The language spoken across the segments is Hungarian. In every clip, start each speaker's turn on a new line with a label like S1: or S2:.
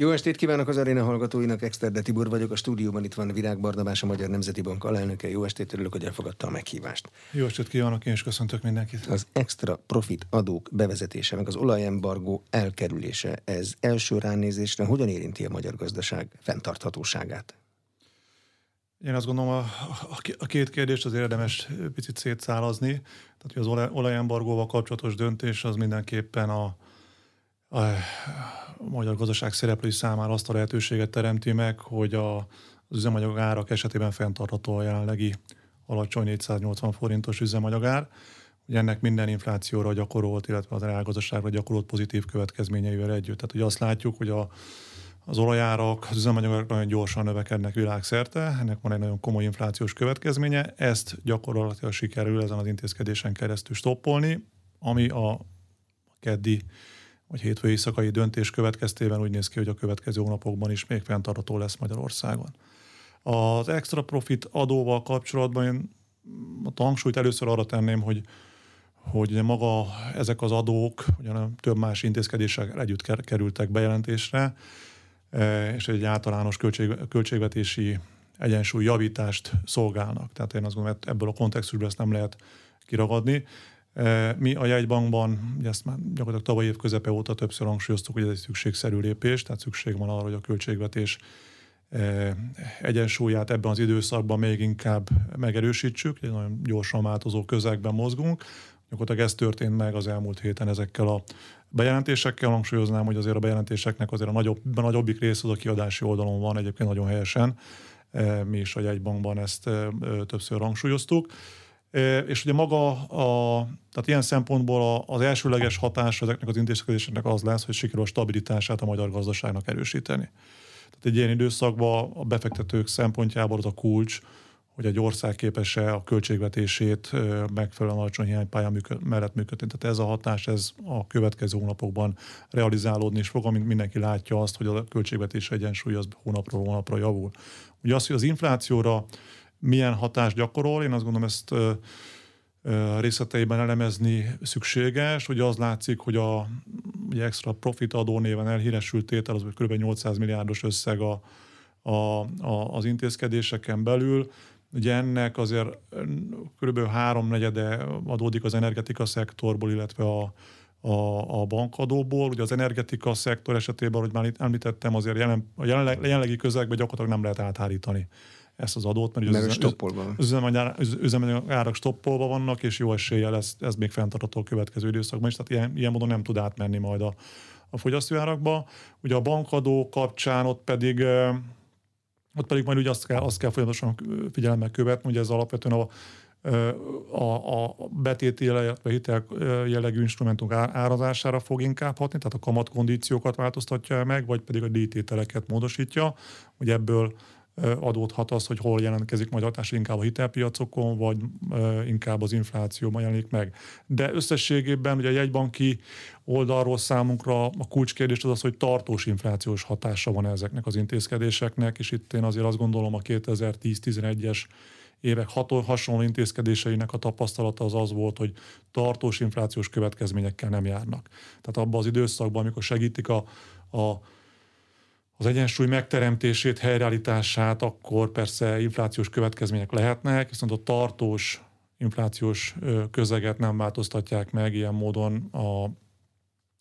S1: Jó estét kívánok az aréna hallgatóinak, Exterde Tibor vagyok, a stúdióban itt van Virág Barnabás, a Magyar Nemzeti Bank alelnöke. Jó estét, örülök, hogy elfogadta a meghívást.
S2: Jó estét kívánok, én is köszöntök mindenkit.
S1: Az extra profit adók bevezetése, meg az olajembargó elkerülése, ez első ránézésre hogyan érinti a magyar gazdaság fenntarthatóságát?
S2: Én azt gondolom, a, a két kérdést az érdemes picit szétszálazni. Tehát, hogy az olajembargóval kapcsolatos döntés az mindenképpen a, a, magyar gazdaság szereplői számára azt a lehetőséget teremti meg, hogy a, az üzemanyag árak esetében fenntartható a jelenlegi alacsony 480 forintos üzemanyagár. Ugye ennek minden inflációra gyakorolt, illetve az reálgazdaságra gyakorolt pozitív következményeivel együtt. Tehát ugye azt látjuk, hogy a, az olajárak, az üzemanyagok nagyon gyorsan növekednek világszerte, ennek van egy nagyon komoly inflációs következménye, ezt gyakorlatilag sikerül ezen az intézkedésen keresztül stoppolni, ami a keddi vagy hétfő éjszakai döntés következtében úgy néz ki, hogy a következő hónapokban is még fenntartható lesz Magyarországon. Az extra profit adóval kapcsolatban én a hangsúlyt először arra tenném, hogy hogy maga ezek az adók ugyan több más intézkedések együtt kerültek bejelentésre, e, és egy általános költség, költségvetési egyensúly javítást szolgálnak. Tehát én azt gondolom, hogy ebből a kontextusból ezt nem lehet kiragadni. Mi a jegybankban, ugye ezt már gyakorlatilag tavaly év közepe óta többször hangsúlyoztuk, hogy ez egy szükségszerű lépés, tehát szükség van arra, hogy a költségvetés egyensúlyát ebben az időszakban még inkább megerősítsük, egy nagyon gyorsan változó közegben mozgunk. Gyakorlatilag ez történt meg az elmúlt héten ezekkel a bejelentésekkel. Hangsúlyoznám, hogy azért a bejelentéseknek azért a nagyobb, a nagyobbik rész az a kiadási oldalon van egyébként nagyon helyesen. Mi is a jegybankban ezt többször hangsúlyoztuk. És ugye maga, a, tehát ilyen szempontból az elsőleges hatás ezeknek az intézkedéseknek az lesz, hogy sikerül a stabilitását a magyar gazdaságnak erősíteni. Tehát egy ilyen időszakban a befektetők szempontjából az a kulcs, hogy egy ország képes-e a költségvetését megfelelően alacsony hiánypálya működ, mellett működni. Tehát ez a hatás, ez a következő hónapokban realizálódni is fog, amint mindenki látja azt, hogy a költségvetés egyensúly az hónapról hónapra javul. Ugye az, hogy az inflációra milyen hatást gyakorol. Én azt gondolom, ezt részleteiben elemezni szükséges. Ugye az látszik, hogy a ugye extra profit adó néven elhíresült tétel az kb. 800 milliárdos összeg a, a, a, az intézkedéseken belül. Ugye ennek azért kb. háromnegyede adódik az energetika szektorból, illetve a, a, a bankadóból. Ugye az energetika szektor esetében, ahogy már itt említettem, azért jelen, a jelenleg, jelenlegi közegben gyakorlatilag nem lehet áthárítani ezt az adót, mert,
S1: mert az,
S2: az üzemanyagárak stoppolva vannak, és jó eséllyel ez, ez még fenntartható a következő időszakban is, tehát ilyen, ilyen módon nem tud átmenni majd a, a fogyasztóárakba. Ugye a bankadó kapcsán ott pedig ott pedig majd ugye azt kell, azt kell folyamatosan figyelemmel követni, hogy ez alapvetően a, a, a betét illetve hitel jellegű instrumentumok árazására fog inkább hatni, tehát a kamatkondíciókat változtatja meg, vagy pedig a díjtételeket módosítja, hogy ebből adódhat az, hogy hol jelentkezik majd hatás inkább a hitelpiacokon, vagy inkább az inflációban jelenik meg. De összességében ugye a jegybanki oldalról számunkra a kulcskérdés az az, hogy tartós inflációs hatása van ezeknek az intézkedéseknek, és itt én azért azt gondolom a 2010-11-es évek hasonló intézkedéseinek a tapasztalata az az volt, hogy tartós inflációs következményekkel nem járnak. Tehát abban az időszakban, amikor segítik a, a az egyensúly megteremtését, helyreállítását, akkor persze inflációs következmények lehetnek, viszont a tartós inflációs közeget nem változtatják meg, ilyen módon a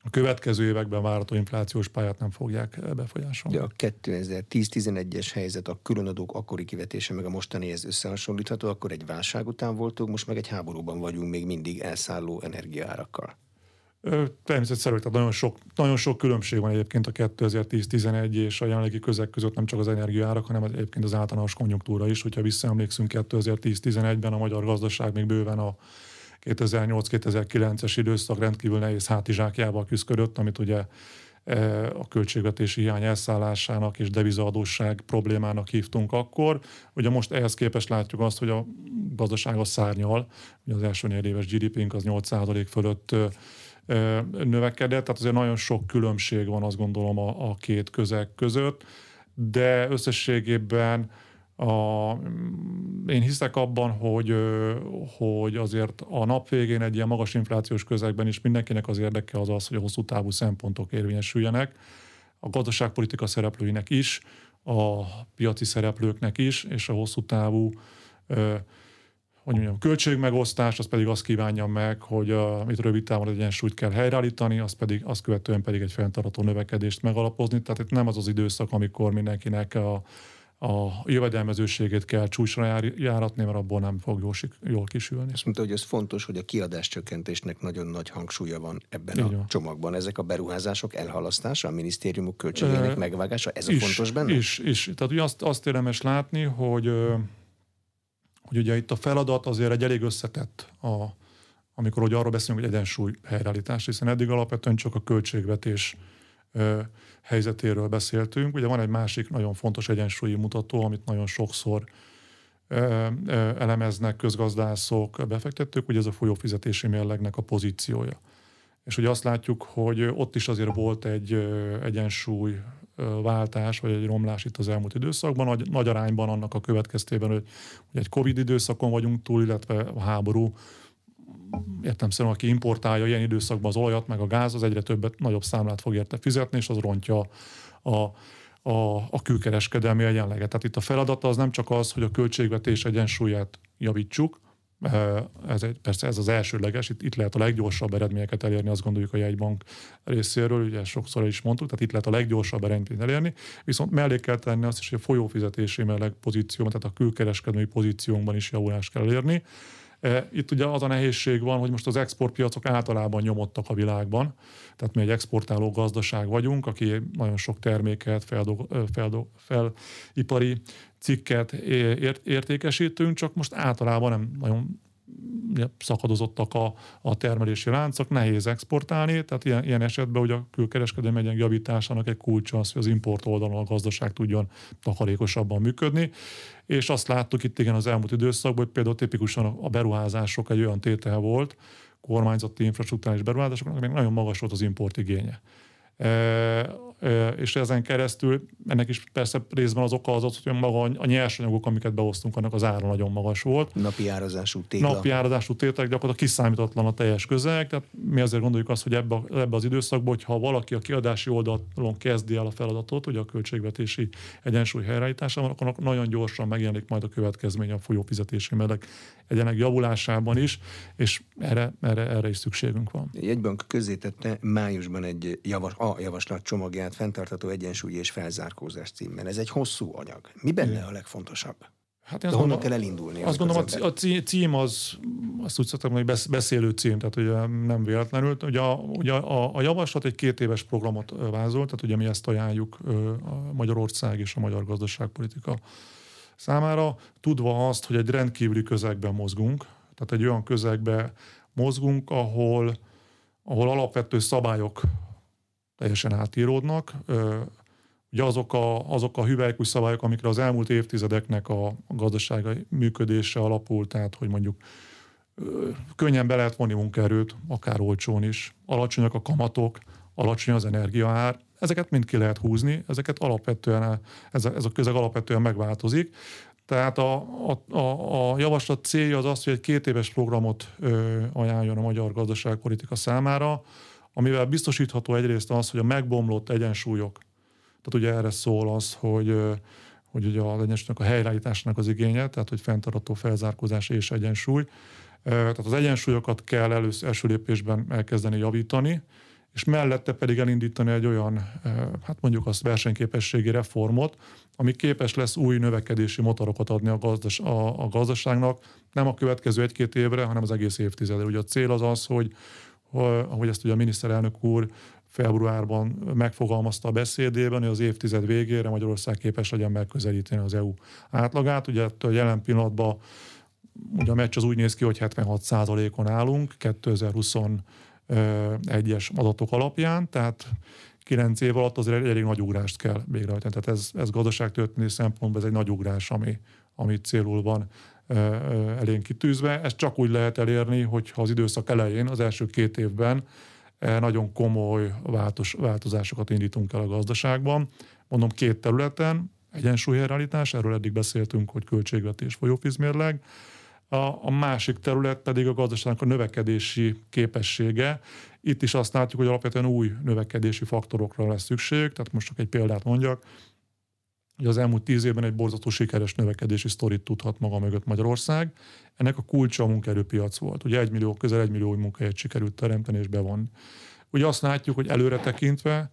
S2: a következő években várható inflációs pályát nem fogják befolyásolni.
S1: Ja, a 2010-11-es helyzet, a különadók akkori kivetése, meg a mostani ez összehasonlítható, akkor egy válság után voltunk, most meg egy háborúban vagyunk még mindig elszálló energiaárakkal.
S2: Természetszerű, tehát nagyon sok, nagyon sok különbség van egyébként a 2010-11 és a jelenlegi közeg között nem csak az energiaárak, hanem egyébként az általános konjunktúra is. Hogyha visszaemlékszünk 2010-11-ben a magyar gazdaság még bőven a 2008-2009-es időszak rendkívül nehéz hátizsákjával küzdött, amit ugye a költségvetési hiány elszállásának és devizaadósság problémának hívtunk akkor. Ugye most ehhez képest látjuk azt, hogy a gazdaság a szárnyal, ugye az első négy éves GDP-nk az 8% fölött növekedett, tehát azért nagyon sok különbség van azt gondolom a, a két közeg között, de összességében a, én hiszek abban, hogy, hogy azért a nap végén egy ilyen magas inflációs közegben is mindenkinek az érdeke az az, hogy a hosszú távú szempontok érvényesüljenek. a gazdaságpolitika szereplőinek is, a piaci szereplőknek is, és a hosszú távú hogy mondjam, költségmegosztás, az pedig azt kívánja meg, hogy a, mit rövid távon egyensúlyt kell helyreállítani, az pedig, azt követően pedig egy fenntartható növekedést megalapozni. Tehát itt nem az az időszak, amikor mindenkinek a, a jövedelmezőségét kell csúcsra járatni, mert abból nem fog jól, jól kisülni.
S1: Azt mondta, hogy ez fontos, hogy a kiadáscsökkentésnek nagyon nagy hangsúlya van ebben Így a van. csomagban. Ezek a beruházások elhalasztása, a minisztériumok költségének e, megvágása, ez is, a fontos benne?
S2: Is, is. Tehát ugye azt, azt érdemes látni, hogy hogy ugye itt a feladat azért egy elég összetett, a, amikor hogy arról beszélünk, hogy egyensúly helyreállítás, hiszen eddig alapvetően csak a költségvetés ö, helyzetéről beszéltünk. Ugye van egy másik nagyon fontos egyensúlyi mutató, amit nagyon sokszor ö, ö, elemeznek közgazdászok, befektetők, ugye ez a folyófizetési mérlegnek a pozíciója. És ugye azt látjuk, hogy ott is azért volt egy egyensúly váltás, vagy egy romlás itt az elmúlt időszakban, nagy, nagy arányban annak a következtében, hogy, hogy egy Covid időszakon vagyunk túl, illetve a háború értem szerint, aki importálja ilyen időszakban az olajat, meg a gáz, az egyre többet, nagyobb számlát fog érte fizetni, és az rontja a, a, a külkereskedelmi egyenleget. Tehát itt a feladata az nem csak az, hogy a költségvetés egyensúlyát javítsuk, ez egy, persze ez az elsőleges, itt, itt lehet a leggyorsabb eredményeket elérni, azt gondoljuk a jegybank részéről, ugye sokszor is mondtuk, tehát itt lehet a leggyorsabb eredményt elérni, viszont mellé kell tenni azt is, hogy a folyófizetési melleg pozíció, tehát a külkereskedelmi pozíciónkban is javulást kell elérni. Itt ugye az a nehézség van, hogy most az exportpiacok általában nyomottak a világban, tehát mi egy exportáló gazdaság vagyunk, aki nagyon sok terméket, feldog, feldog, felipari cikket ért, értékesítünk, csak most általában nem nagyon szakadozottak a, a termelési láncok, nehéz exportálni, tehát ilyen, ilyen esetben ugye a külkereskedelmi egyen javításának egy kulcsa az, hogy az import oldalon a gazdaság tudjon takarékosabban működni, és azt láttuk itt igen az elmúlt időszakban, hogy például tipikusan a beruházások egy olyan tétel volt, kormányzati infrastruktúrális beruházásoknak, még nagyon magas volt az import igénye és ezen keresztül ennek is persze részben az oka az az, hogy maga a nyersanyagok, amiket behoztunk, annak az ára nagyon magas volt.
S1: Napi árazású tégla.
S2: Napi árazású tételek gyakorlatilag kiszámítatlan a teljes közeg, tehát mi azért gondoljuk azt, hogy ebbe, ebbe az időszakban, hogyha valaki a kiadási oldalon kezdi el a feladatot, ugye a költségvetési egyensúly helyreállításában, akkor nagyon gyorsan megjelenik majd a következmény a folyófizetési meleg egyenek javulásában is, és erre, erre, erre is szükségünk van.
S1: Egybank közzétette májusban egy javas, a javaslat csomagját fenntartató egyensúly és felzárkózás címben. Ez egy hosszú anyag. Mi benne a legfontosabb? Hát én azt honnan kell elindulni?
S2: Azt gondolom, a cím az, azt úgy szoktam, hogy beszélő cím, tehát ugye nem véletlenül. Ugye a, ugye a, a javaslat egy két éves programot vázol, tehát ugye mi ezt ajánljuk a Magyarország és a magyar gazdaságpolitika számára, tudva azt, hogy egy rendkívüli közegben mozgunk, tehát egy olyan közegben mozgunk, ahol, ahol alapvető szabályok teljesen átíródnak. Ugye azok a, azok a hüvelykúj szabályok, amikre az elmúlt évtizedeknek a gazdaságai működése alapul, tehát hogy mondjuk könnyen be lehet vonni munkaerőt, akár olcsón is, alacsonyak a kamatok, alacsony az energiaár, ezeket mind ki lehet húzni, ezeket alapvetően, ez a, ez a közeg alapvetően megváltozik. Tehát a, a, a, a javaslat célja az az, hogy egy két éves programot ajánljon a magyar gazdaságpolitika számára, amivel biztosítható egyrészt az, hogy a megbomlott egyensúlyok, tehát ugye erre szól az, hogy hogy ugye az egyensúlynak a helyreállításnak az igénye, tehát hogy fenntartható felzárkózás és egyensúly. Tehát az egyensúlyokat kell először első lépésben elkezdeni javítani, és mellette pedig elindítani egy olyan, hát mondjuk azt versenyképességi reformot, ami képes lesz új növekedési motorokat adni a, gazdas, a, a gazdaságnak, nem a következő egy-két évre, hanem az egész évtizedre. Ugye a cél az az, hogy, ahogy ezt ugye a miniszterelnök úr februárban megfogalmazta a beszédében, hogy az évtized végére Magyarország képes legyen megközelíteni az EU átlagát. Ugye a jelen pillanatban ugye a meccs az úgy néz ki, hogy 76 on állunk 2021-es adatok alapján, tehát 9 év alatt azért elég nagy ugrást kell végrehajtani. Tehát ez, ez gazdaságtörténeti szempontból ez egy nagy ugrás, ami, ami célul van elénk kitűzve. Ezt csak úgy lehet elérni, hogyha az időszak elején, az első két évben nagyon komoly változ, változásokat indítunk el a gazdaságban. Mondom két területen, egyensúlyhelyreállítás, erről eddig beszéltünk, hogy költségvetés folyófizmérleg, A, a másik terület pedig a gazdaságnak a növekedési képessége. Itt is azt látjuk, hogy alapvetően új növekedési faktorokra lesz szükség. Tehát most csak egy példát mondjak. Ugye az elmúlt tíz évben egy borzató sikeres növekedési sztorit tudhat maga mögött Magyarország. Ennek a kulcsa a munkaerőpiac volt. Ugye egy millió, közel egy millió új munkahelyet sikerült teremteni és bevonni. Ugye azt látjuk, hogy előre tekintve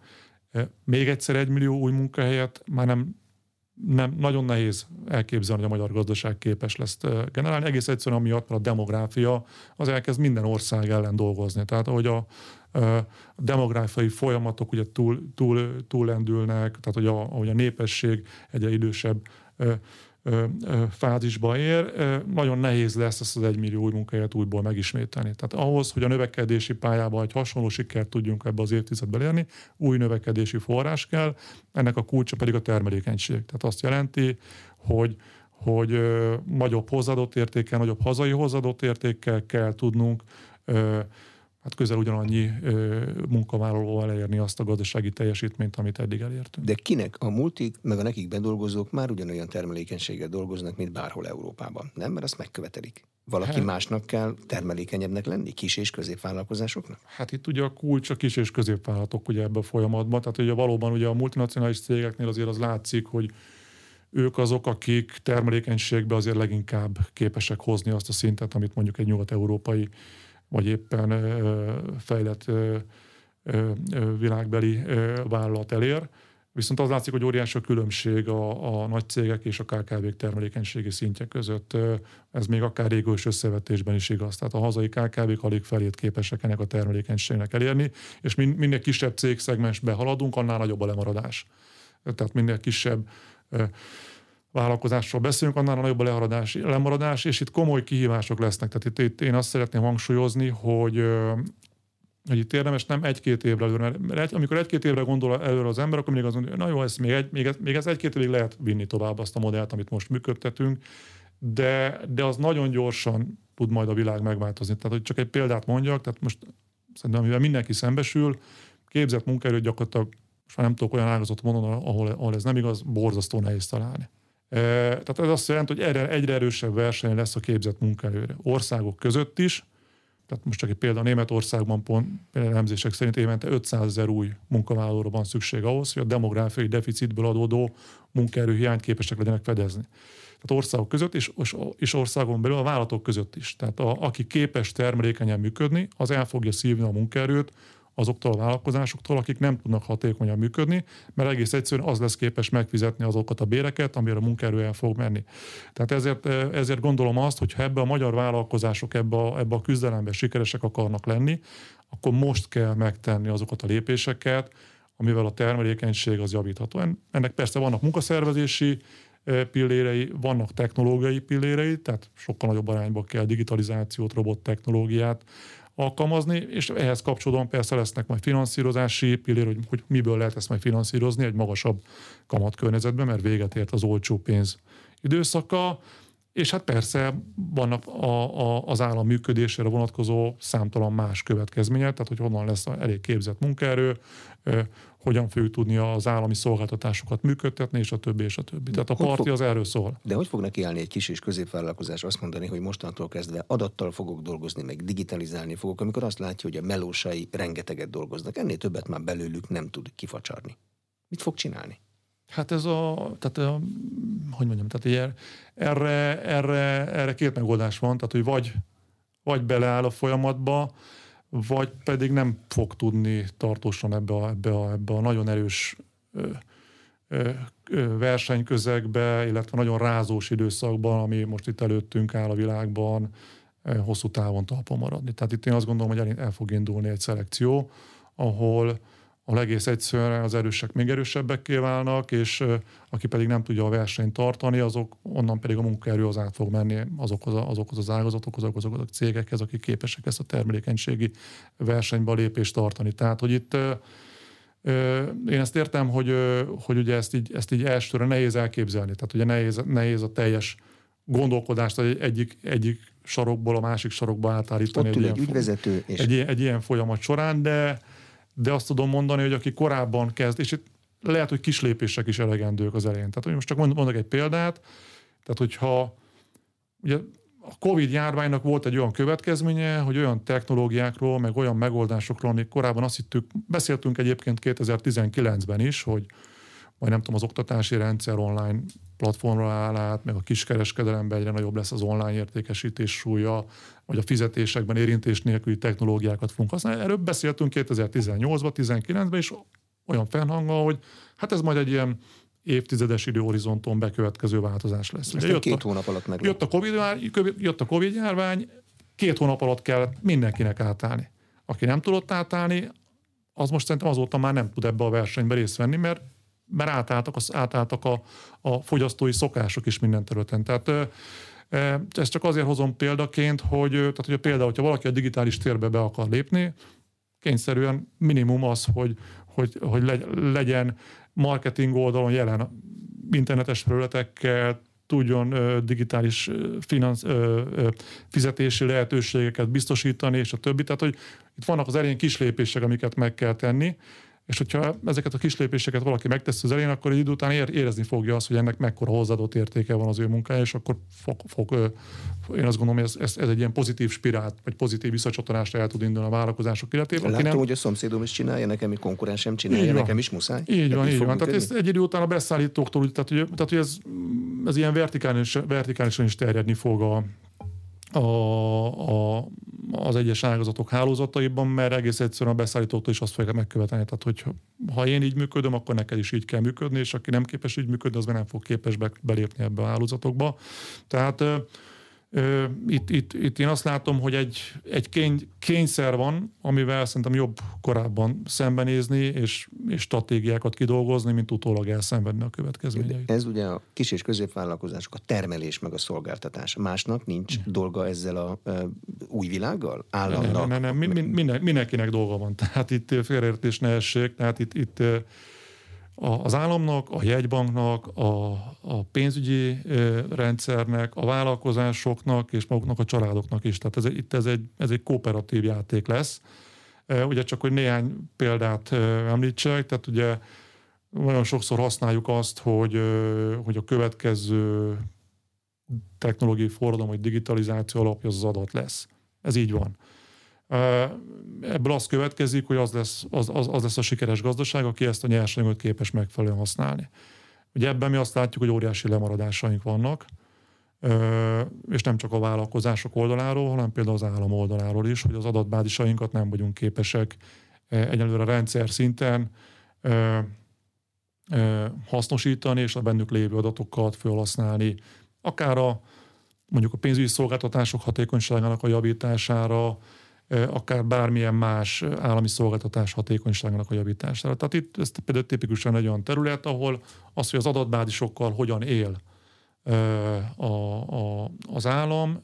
S2: eh, még egyszer egy millió új munkahelyet már nem nem, nagyon nehéz elképzelni, hogy a magyar gazdaság képes lesz generálni. Egész egyszerűen amiatt, mert a demográfia az elkezd minden ország ellen dolgozni. Tehát ahogy a, a demográfiai folyamatok ugye túl, túl, túllendülnek, tehát hogy a, ahogy a népesség egyre idősebb fázisba ér, nagyon nehéz lesz ezt az egymillió új munkahelyet újból megismételni. Tehát ahhoz, hogy a növekedési pályában egy hasonló sikert tudjunk ebbe az évtizedben érni, új növekedési forrás kell, ennek a kulcsa pedig a termelékenység. Tehát azt jelenti, hogy hogy nagyobb hozadott értékkel, nagyobb hazai hozadott értékkel kell tudnunk hát közel ugyanannyi ö, munkavállalóval elérni azt a gazdasági teljesítményt, amit eddig elértünk.
S1: De kinek? A multik, meg a nekik bedolgozók már ugyanolyan termelékenységgel dolgoznak, mint bárhol Európában, nem? Mert azt megkövetelik. Valaki hát, másnak kell termelékenyebbnek lenni, kis- és középvállalkozásoknak?
S2: Hát itt ugye a kulcs a kis- és középvállalatok ugye ebben a folyamatban. Tehát ugye valóban ugye a multinacionális cégeknél azért az látszik, hogy ők azok, akik termelékenységbe azért leginkább képesek hozni azt a szintet, amit mondjuk egy nyugat-európai vagy éppen fejlett világbeli vállalat elér. Viszont az látszik, hogy óriási a különbség a, a nagy cégek és a KKV-k termelékenységi szintje között. Ez még akár régős összevetésben is igaz. Tehát a hazai KKV-k alig felét képesek ennek a termelékenységnek elérni, és min, minél kisebb cégszegmensbe haladunk, annál nagyobb a lemaradás. Tehát minél kisebb vállalkozásról beszélünk, annál nagyobb a lemaradás, lemaradás, és itt komoly kihívások lesznek. Tehát itt, itt én azt szeretném hangsúlyozni, hogy hogy itt érdemes nem egy-két évre előre, mert egy, amikor egy-két évre gondol előre az ember, akkor még az mondja, na jó, ez még, egy, még, ez, még ez egy-két évig lehet vinni tovább azt a modellt, amit most működtetünk, de, de az nagyon gyorsan tud majd a világ megváltozni. Tehát, hogy csak egy példát mondjak, tehát most szerintem, amivel mindenki szembesül, képzett munkaerőt gyakorlatilag, már nem tudok olyan ágazatot mondani, ahol, ahol ez nem igaz, borzasztó nehéz találni. Tehát ez azt jelenti, hogy egyre, egyre erősebb verseny lesz a képzett munkaerőre. Országok között is, tehát most csak egy példa, Németországban pont elemzések szerint évente 500 ezer új munkavállalóra van szükség ahhoz, hogy a demográfiai deficitből adódó munkaerőhiányt képesek legyenek fedezni. Tehát országok között és, és országon belül a vállalatok között is. Tehát a, aki képes termelékenyen működni, az el fogja szívni a munkaerőt, azoktól a vállalkozásoktól, akik nem tudnak hatékonyan működni, mert egész egyszerűen az lesz képes megfizetni azokat a béreket, amire a munkaerő el fog menni. Tehát ezért, ezért gondolom azt, hogy ha ebbe a magyar vállalkozások ebbe a, ebbe a küzdelembe sikeresek akarnak lenni, akkor most kell megtenni azokat a lépéseket, amivel a termelékenység az javítható. Ennek persze vannak munkaszervezési eh, pillérei, vannak technológiai pillérei, tehát sokkal nagyobb arányban kell digitalizációt, robottechnológiát, alkalmazni, és ehhez kapcsolódóan persze lesznek majd finanszírozási pillér, hogy, hogy miből lehet ezt majd finanszírozni egy magasabb kamatkörnyezetben, mert véget ért az olcsó pénz időszaka, és hát persze vannak a, a, az állam működésére vonatkozó számtalan más következmények, tehát hogy honnan lesz elég képzett munkaerő, hogyan fogjuk tudni az állami szolgáltatásokat működtetni, és a többi, és a többi. Tehát a parti az erről szól.
S1: De hogy fog neki állni egy kis és középvállalkozás azt mondani, hogy mostantól kezdve adattal fogok dolgozni, meg digitalizálni fogok, amikor azt látja, hogy a melósai rengeteget dolgoznak, ennél többet már belőlük nem tud kifacsarni. Mit fog csinálni?
S2: Hát ez a, tehát hogy mondjam, tehát ilyen, erre, erre, erre két megoldás van, tehát hogy vagy, vagy beleáll a folyamatba, vagy pedig nem fog tudni tartósan ebbe a, ebbe a, ebbe a nagyon erős ö, ö, ö, versenyközegbe, illetve nagyon rázós időszakban, ami most itt előttünk áll a világban, hosszú távon talpon maradni. Tehát itt én azt gondolom, hogy el, el fog indulni egy szelekció, ahol a egész egyszerűen az erősek még erősebbekké válnak, és aki pedig nem tudja a versenyt tartani, azok onnan pedig a munkaerő az át fog menni azokhoz, azokhoz az ágazatokhoz, azokhoz a cégekhez, akik képesek ezt a termelékenységi versenybe lépést tartani. Tehát, hogy itt én ezt értem, hogy, hogy ugye ezt így, ezt így elsőre nehéz elképzelni. Tehát ugye nehéz, nehéz a teljes gondolkodást egy, egyik, egyik sarokból a másik sarokba átállítani.
S1: Ott egy, egy ügyvezető.
S2: És... Egy, egy ilyen folyamat során, de de azt tudom mondani, hogy aki korábban kezd, és itt lehet, hogy kis lépések is elegendők az elején. Tehát, hogy most csak mondok egy példát, tehát hogyha ugye a Covid járványnak volt egy olyan következménye, hogy olyan technológiákról, meg olyan megoldásokról, amik korábban azt hittük, beszéltünk egyébként 2019-ben is, hogy vagy nem tudom, az oktatási rendszer online platformra áll át, meg a kiskereskedelemben egyre nagyobb lesz az online értékesítés súlya, vagy a fizetésekben érintés nélküli technológiákat fogunk használni. Erről beszéltünk 2018-ban, 2019-ben, és olyan fennhanggal, hogy hát ez majd egy ilyen évtizedes időhorizonton bekövetkező változás lesz.
S1: Ugye jött két a, hónap alatt meg.
S2: Jött a, COVID, jött a Covid járvány, két hónap alatt kell mindenkinek átállni. Aki nem tudott átállni, az most szerintem azóta már nem tud ebbe a versenybe részt venni, mert, mert átálltak, az, átálltak a, a fogyasztói szokások is minden területen. Tehát ezt csak azért hozom példaként, hogy, tehát, hogy például, hogyha valaki a digitális térbe be akar lépni, kényszerűen minimum az, hogy, hogy, hogy legyen marketing oldalon jelen internetes felületekkel, tudjon digitális finansz, fizetési lehetőségeket biztosítani, és a többi. Tehát, hogy itt vannak az elején kis lépések, amiket meg kell tenni, és hogyha ezeket a kis lépéseket valaki megtesz az elején, akkor egy idő után érezni fogja azt, hogy ennek mekkora hozzáadott értéke van az ő munkája, és akkor fog, fog én azt gondolom, hogy ez, ez, ez egy ilyen pozitív spirált, vagy pozitív visszacsatolásra el tud indulni a vállalkozások életében.
S1: Látom, nem... hogy a szomszédom is csinálja, nekem egy konkurens sem csinálja, nekem is muszáj.
S2: Így van, így van. Tehát ez egy idő után a beszállítóktól, tehát, hogy, tehát, hogy ez, ez ilyen vertikális, vertikálisan is terjedni fog a, a, a, az egyes ágazatok hálózataiban, mert egész egyszerűen a beszállítóktól is azt fogják megkövetelni. Tehát, hogy ha én így működöm, akkor neked is így kell működni, és aki nem képes így működni, az már nem fog képes belépni ebbe a hálózatokba. Tehát itt, itt, itt én azt látom, hogy egy, egy kény, kényszer van, amivel szerintem jobb korábban szembenézni, és, és stratégiákat kidolgozni, mint utólag elszenvedni a következményeit.
S1: Ez ugye a kis és középvállalkozások, a termelés meg a szolgáltatás. Másnak nincs ne. dolga ezzel a uh, új világgal? Államnak? Nem,
S2: nem, nem, nem. Minden, mindenkinek dolga van. Tehát itt félreértés ne essék, tehát itt, itt az államnak, a jegybanknak, a, a pénzügyi rendszernek, a vállalkozásoknak és maguknak a családoknak is. Tehát ez, itt ez egy, ez egy kooperatív játék lesz. Ugye csak, hogy néhány példát említsek, tehát ugye nagyon sokszor használjuk azt, hogy, hogy a következő technológiai forradalom, vagy digitalizáció alapja az, adat lesz. Ez így van. Ebből az következik, hogy az lesz, az, az, az lesz a sikeres gazdaság, aki ezt a nyersanyagot képes megfelelően használni. Ugye ebben mi azt látjuk, hogy óriási lemaradásaink vannak, és nem csak a vállalkozások oldaláról, hanem például az állam oldaláról is, hogy az adatbázisainkat nem vagyunk képesek egyelőre rendszer szinten hasznosítani, és a bennük lévő adatokat felhasználni, akár a mondjuk a pénzügyi szolgáltatások hatékonyságának a javítására, akár bármilyen más állami szolgáltatás hatékonyságának a javítására. Tehát itt ez például tipikusan egy olyan terület, ahol az, hogy az adatbázisokkal hogyan él a, a, az állam,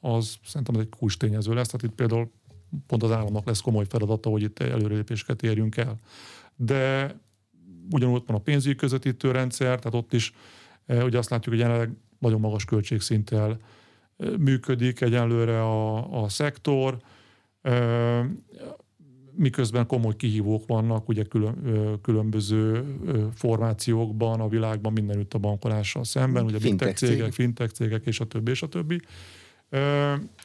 S2: az szerintem ez egy kulcs tényező lesz. Tehát itt például pont az államnak lesz komoly feladata, hogy itt előrelépéseket érjünk el. De ugyanúgy van a pénzügyi közvetítő rendszer, tehát ott is ugye azt látjuk, hogy jelenleg nagyon magas költségszinttel működik egyenlőre a, a szektor, miközben komoly kihívók vannak, ugye külön, különböző formációkban a világban mindenütt a bankolással szemben, ugye fintech cégek, fintech cégek és a többi, és a többi.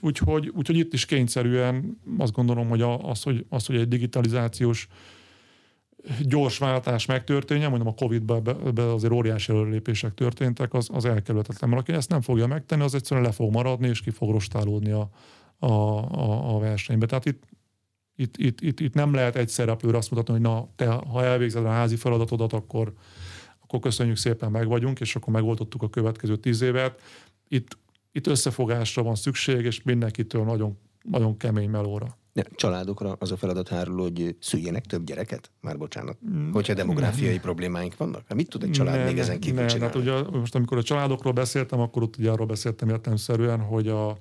S2: Úgyhogy, úgyhogy itt is kényszerűen azt gondolom, hogy az, hogy, az, hogy egy digitalizációs gyors váltás megtörténjen, mondom a Covid-ban azért óriási előlépések történtek, az, az elkerülhetetlen. Mert aki ezt nem fogja megtenni, az egyszerűen le fog maradni, és ki fog rostálódni a, a, a, a versenybe. Tehát itt, itt, itt, itt, itt nem lehet egy szereplőre azt mutatni, hogy na, te ha elvégzed a házi feladatodat, akkor, akkor köszönjük szépen, meg vagyunk, és akkor megoldottuk a következő tíz évet. Itt, itt összefogásra van szükség, és mindenkitől nagyon, nagyon kemény melóra.
S1: De családokra az a feladat hárul, hogy szüljenek több gyereket? Már bocsánat. Mm. Hogyha demográfiai ne, problémáink vannak? Hát mit tud egy család ne, még ezen kívül ne, hát csinálni?
S2: Hát ugye most amikor a családokról beszéltem, akkor ott ugye arról beszéltem értelmszerűen, hogy a,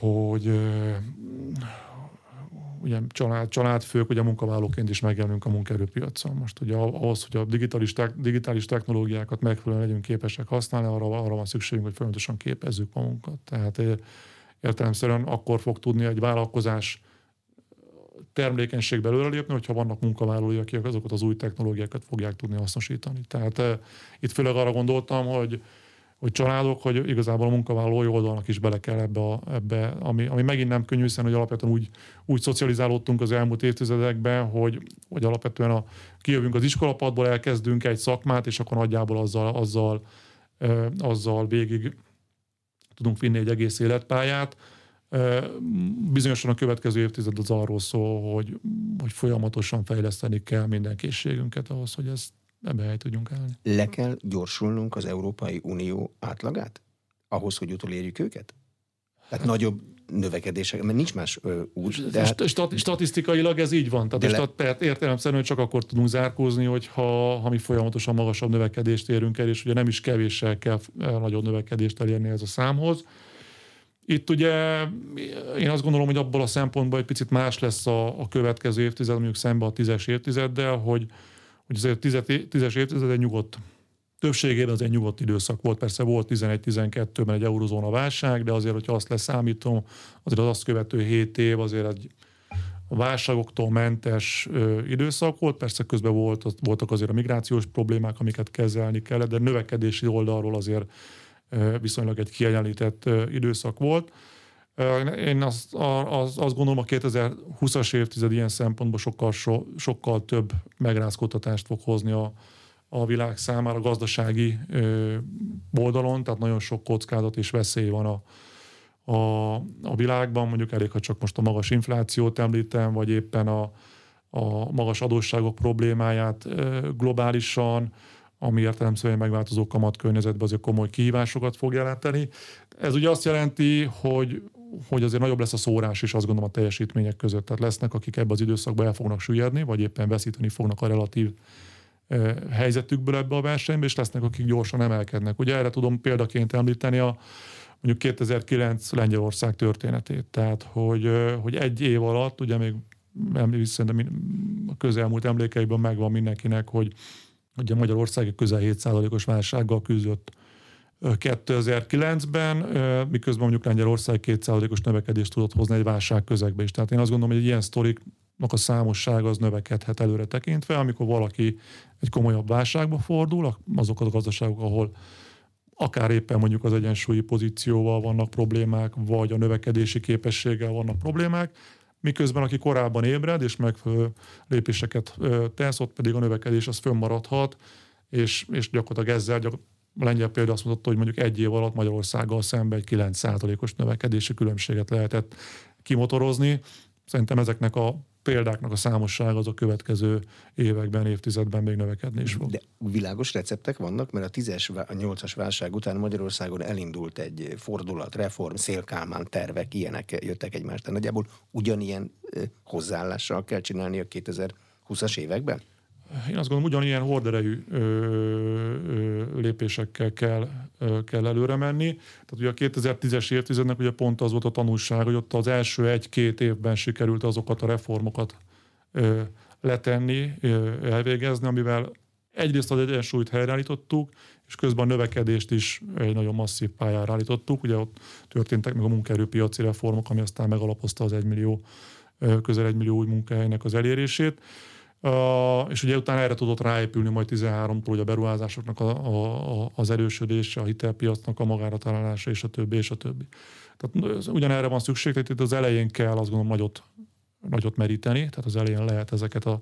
S2: hogy ugye család, családfők, ugye munkavállalóként is megjelenünk a munkaerőpiacon. Most ugye ahhoz, hogy a digitális, digitális technológiákat megfelelően legyünk képesek használni, arra, arra van szükségünk, hogy folyamatosan képezzük magunkat. Tehát értelemszerűen akkor fog tudni egy vállalkozás termelékenységbe előrelépni, hogyha vannak munkavállalói, akik azokat az új technológiákat fogják tudni hasznosítani. Tehát itt főleg arra gondoltam, hogy hogy családok, hogy igazából a munkavállalói oldalnak is bele kell ebbe, a, ebbe ami, ami megint nem könnyű, hiszen hogy alapvetően úgy, úgy szocializálódtunk az elmúlt évtizedekben, hogy, hogy alapvetően a, kijövünk az iskolapadból, elkezdünk egy szakmát, és akkor nagyjából azzal, azzal, azzal végig tudunk vinni egy egész életpályát. Bizonyosan a következő évtized az arról szól, hogy, hogy folyamatosan fejleszteni kell minden készségünket ahhoz, hogy ezt ebbe hely tudjunk állni.
S1: Le kell gyorsulnunk az Európai Unió átlagát? Ahhoz, hogy utolérjük őket? Tehát nagyobb növekedések, mert nincs más ö, út.
S2: De hát... Stat- statisztikailag ez így van. Tehát, le... tehát értelemszerűen csak akkor tudunk zárkózni, hogyha ha mi folyamatosan magasabb növekedést érünk el, és ugye nem is kevéssel kell nagyobb növekedést elérni ez a számhoz. Itt ugye én azt gondolom, hogy abból a szempontból egy picit más lesz a, a következő évtized, mondjuk szemben a tízes évtizeddel, hogy, hogy azért a tízes, évtized egy nyugodt többségében az egy nyugodt időszak volt. Persze volt 11-12-ben egy eurozóna válság, de azért, hogyha azt leszámítom, azért az azt követő 7 év azért egy válságoktól mentes ö, időszak volt. Persze közben volt, voltak azért a migrációs problémák, amiket kezelni kellett, de növekedési oldalról azért ö, viszonylag egy kiegyenlített ö, időszak volt. Én azt, az, azt gondolom, a 2020-as évtized ilyen szempontból sokkal, so, sokkal több megrázkódtatást fog hozni a, a világ számára gazdasági ö, oldalon, tehát nagyon sok kockázat és veszély van a, a, a világban, mondjuk elég, ha csak most a magas inflációt említem, vagy éppen a, a magas adósságok problémáját globálisan, ami értelemszerűen megváltozó kamatkörnyezetben azért komoly kihívásokat fog jelenteni. Ez ugye azt jelenti, hogy, hogy azért nagyobb lesz a szórás is azt gondolom a teljesítmények között. Tehát lesznek, akik ebbe az időszakban el fognak süllyedni, vagy éppen veszíteni fognak a relatív helyzetükből ebbe a versenybe, és lesznek, akik gyorsan emelkednek. Ugye erre tudom példaként említeni a mondjuk 2009 Lengyelország történetét. Tehát, hogy, hogy egy év alatt, ugye még szerintem a közelmúlt emlékeiből megvan mindenkinek, hogy ugye Magyarország közel 7%-os válsággal küzdött 2009-ben, miközben mondjuk Lengyelország 2%-os növekedést tudott hozni egy válság közegbe is. Tehát én azt gondolom, hogy egy ilyen sztorik a számossága az növekedhet előre tekintve, amikor valaki egy komolyabb válságba fordul, azok a gazdaságok, ahol akár éppen mondjuk az egyensúlyi pozícióval vannak problémák, vagy a növekedési képességgel vannak problémák, miközben aki korábban ébred és megfelelő lépéseket tesz, ott pedig a növekedés az fönnmaradhat, és, és gyakorlatilag ezzel gyak, a lengyel példa azt mutatta, hogy mondjuk egy év alatt Magyarországgal szemben egy 9%-os növekedési különbséget lehetett kimotorozni. Szerintem ezeknek a példáknak a számossága az a következő években, évtizedben még növekedni is fog.
S1: De világos receptek vannak, mert a 10-es, a 8-as válság után Magyarországon elindult egy fordulat, reform, szélkálmán tervek, ilyenek jöttek egymást. Nagyjából ugyanilyen hozzáállással kell csinálni a 2020-as években?
S2: Én azt gondolom, ugyanilyen horderejű ö, ö, lépésekkel kell, ö, kell előre menni. Tehát ugye a 2010-es évtizednek ugye pont az volt a tanulság, hogy ott az első egy-két évben sikerült azokat a reformokat ö, letenni, ö, elvégezni, amivel egyrészt az egyensúlyt helyreállítottuk, és közben a növekedést is egy nagyon masszív pályára állítottuk. Ugye ott történtek meg a munkaerőpiaci reformok, ami aztán megalapozta az egymillió, közel egymillió új munkahelynek az elérését. Uh, és ugye utána erre tudott ráépülni majd 13-tól, hogy a beruházásoknak a, a, a, az erősödése, a hitelpiacnak a magára találása, és a többi, és a többi. Tehát ugyanerre van szükség, tehát itt az elején kell azt gondolom nagyot, nagyot meríteni, tehát az elején lehet ezeket a,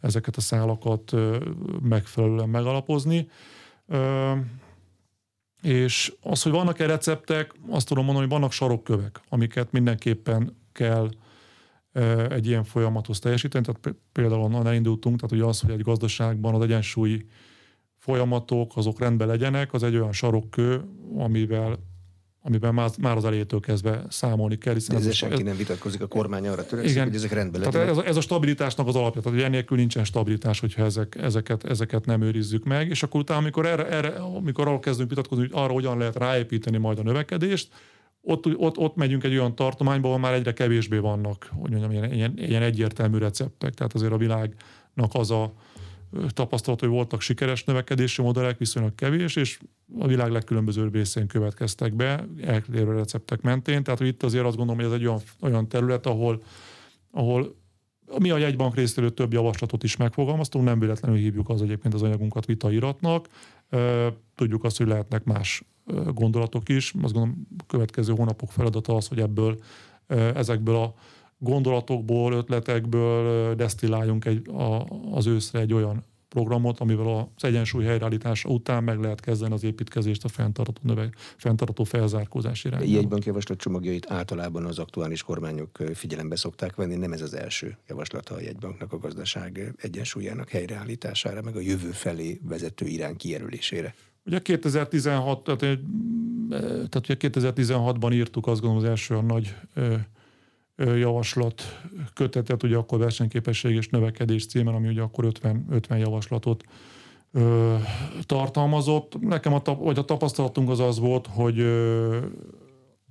S2: ezeket a szálakat megfelelően megalapozni. Uh, és az, hogy vannak-e receptek, azt tudom mondani, hogy vannak sarokkövek, amiket mindenképpen kell egy ilyen folyamatot teljesíteni. Tehát például onnan elindultunk, tehát ugye az, hogy egy gazdaságban az egyensúlyi folyamatok, azok rendben legyenek, az egy olyan sarokkő, amivel amiben már, már az elejétől kezdve számolni kell.
S1: Hiszen ezzel senki ez, nem vitatkozik, a kormány arra törekszik, igen, hogy ezek rendben legyenek.
S2: Tehát ez, ez a stabilitásnak az alapja, tehát enélkül nincsen stabilitás, hogyha ezek, ezeket, ezeket nem őrizzük meg, és akkor utána, amikor, erre, erre, amikor arról kezdünk vitatkozni, hogy arra hogyan lehet ráépíteni majd a növekedést, ott, ott, ott megyünk egy olyan tartományba, ahol már egyre kevésbé vannak, hogy mondjam, ilyen, ilyen, ilyen egyértelmű receptek. Tehát azért a világnak az a tapasztalat, hogy voltak sikeres növekedési modellek, viszonylag kevés, és a világ legkülönbözőbb részén következtek be, eltérő receptek mentén. Tehát hogy itt azért azt gondolom, hogy ez egy olyan, olyan terület, ahol, ahol mi a jegybank részéről több javaslatot is megfogalmaztunk, nem véletlenül hívjuk az egyébként az anyagunkat vitairatnak. Tudjuk azt, hogy lehetnek más gondolatok is. Azt gondolom, a következő hónapok feladata az, hogy ebből, ezekből a gondolatokból, ötletekből desztilláljunk egy, a, az őszre egy olyan programot, amivel az egyensúly helyreállítása után meg lehet kezdeni az építkezést a fenntartó, növe, fenntartó felzárkózás irányába.
S1: Jegybank javaslat csomagjait általában az aktuális kormányok figyelembe szokták venni, nem ez az első javaslata a jegybanknak a gazdaság egyensúlyának helyreállítására, meg a jövő felé vezető irány kijelölésére.
S2: Ugye 2016, tehát, tehát ugye 2016-ban írtuk azt gondolom az első a nagy javaslat kötetet, ugye akkor versenyképesség és növekedés címen, ami ugye akkor 50, 50 javaslatot ö, tartalmazott. Nekem a, vagy a tapasztalatunk az az volt, hogy ö,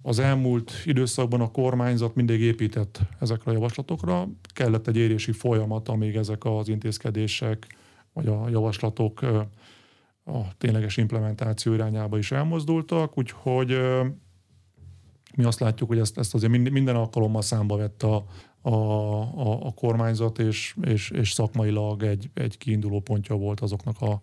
S2: az elmúlt időszakban a kormányzat mindig épített ezekre a javaslatokra. Kellett egy érési folyamat, amíg ezek az intézkedések vagy a javaslatok ö, a tényleges implementáció irányába is elmozdultak, úgyhogy mi azt látjuk, hogy ezt, ezt azért minden alkalommal számba vett a, a, a, a kormányzat, és, és, és szakmailag egy, egy kiinduló pontja volt azoknak a,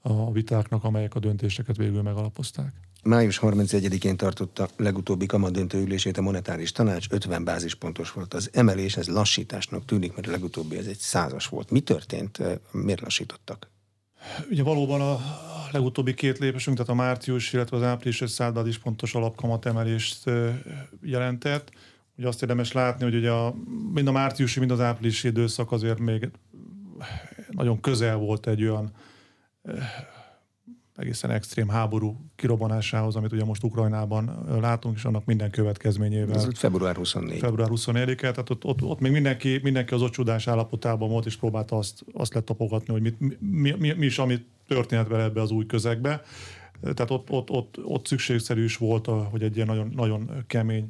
S2: a vitáknak, amelyek a döntéseket végül megalapozták.
S1: Május 31-én tartotta legutóbbi kamadöntő ülését a monetáris tanács, 50 bázispontos volt az emelés, ez lassításnak tűnik, mert legutóbbi ez egy százas volt. Mi történt? Miért lassítottak?
S2: Ugye valóban a legutóbbi két lépésünk, tehát a március, illetve az április 100 is pontos alapkamat emelést jelentett. Ugye azt érdemes látni, hogy ugye a, mind a márciusi, mind az áprilisi időszak azért még nagyon közel volt egy olyan egészen extrém háború kirobbanásához, amit ugye most Ukrajnában látunk, és annak minden következményével. Ez
S1: február 24.
S2: Február 24 tehát ott, ott, ott, még mindenki, mindenki az ocsúdás állapotában volt, és próbálta azt, azt letapogatni, hogy mit, mi, mi, mi is, ami történhet vele ebbe az új közegbe. Tehát ott, ott, ott, ott szükségszerű is volt, hogy egy ilyen nagyon, nagyon kemény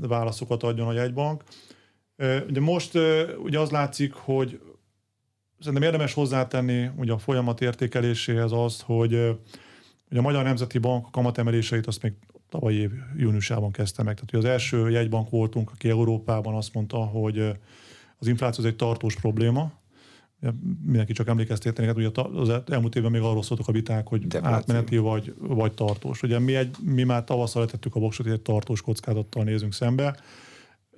S2: válaszokat adjon a jegybank. Ugye most ugye az látszik, hogy szerintem érdemes hozzátenni ugye a folyamat értékeléséhez azt, hogy ugye a Magyar Nemzeti Bank kamatemeléseit azt még tavaly év júniusában kezdte meg. Tehát az első jegybank voltunk, aki Európában azt mondta, hogy az infláció az egy tartós probléma, mindenki csak emlékeztetni, hogy az elmúlt évben még arról szóltak a viták, hogy Defláció. átmeneti vagy, vagy tartós. Ugye mi, egy, mi már tavasszal letettük a voksot, hogy egy tartós kockázattal nézünk szembe.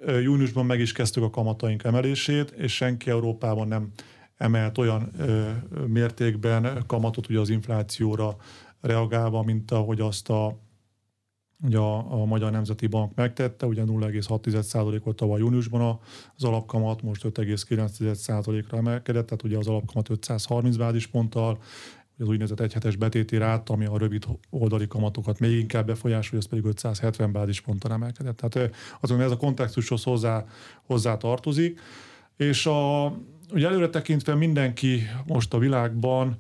S2: Júniusban meg is kezdtük a kamataink emelését, és senki Európában nem emelt olyan ö, mértékben kamatot ugye az inflációra reagálva, mint ahogy azt a, ugye a, a Magyar Nemzeti Bank megtette, ugye 0,6%-ot tavaly júniusban az alapkamat, most 5,9%-ra emelkedett, tehát ugye az alapkamat 530 bázisponttal, az úgynevezett egyhetes betéti rát, ami a rövid oldali kamatokat még inkább befolyásolja, ez pedig 570 bázisponttal emelkedett. Tehát azon ez a kontextushoz hozzá, hozzá tartozik. És a, ugye előre tekintve mindenki most a világban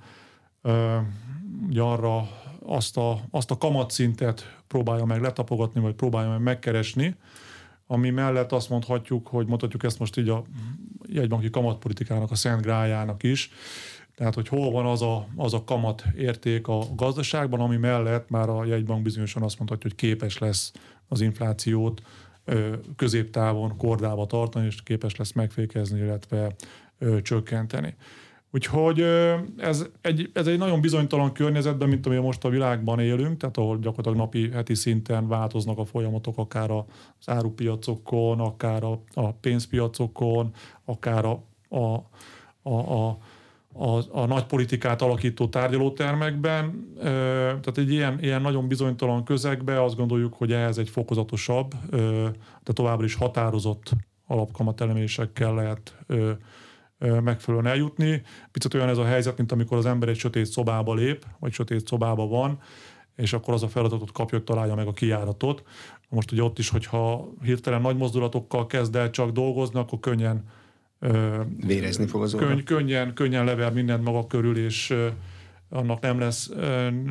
S2: ugye arra azt a, azt a kamatszintet próbálja meg letapogatni, vagy próbálja meg megkeresni, ami mellett azt mondhatjuk, hogy mondhatjuk ezt most így a jegybanki kamatpolitikának, a szent grájának is, tehát, hogy hol van az a, az a kamat érték a gazdaságban, ami mellett már a jegybank bizonyosan azt mondhatja, hogy képes lesz az inflációt középtávon kordába tartani, és képes lesz megfékezni, illetve csökkenteni. Úgyhogy ez egy, ez egy nagyon bizonytalan környezetben, mint ami most a világban élünk, tehát ahol gyakorlatilag napi, heti szinten változnak a folyamatok, akár az árupiacokon, akár a, a pénzpiacokon, akár a, a, a, a a, a nagy politikát alakító tárgyalótermekben. Tehát egy ilyen, ilyen nagyon bizonytalan közegbe azt gondoljuk, hogy ehhez egy fokozatosabb, de továbbra is határozott alapkamateleményekkel lehet megfelelően eljutni. Picit olyan ez a helyzet, mint amikor az ember egy sötét szobába lép, vagy sötét szobába van, és akkor az a feladatot kapja, hogy találja meg a kijáratot. Most ugye ott is, hogyha hirtelen nagy mozdulatokkal kezd el csak dolgozni, akkor könnyen
S1: Vérezni fog az
S2: könny, könnyen, könnyen lever mindent maga körül, és annak nem lesz,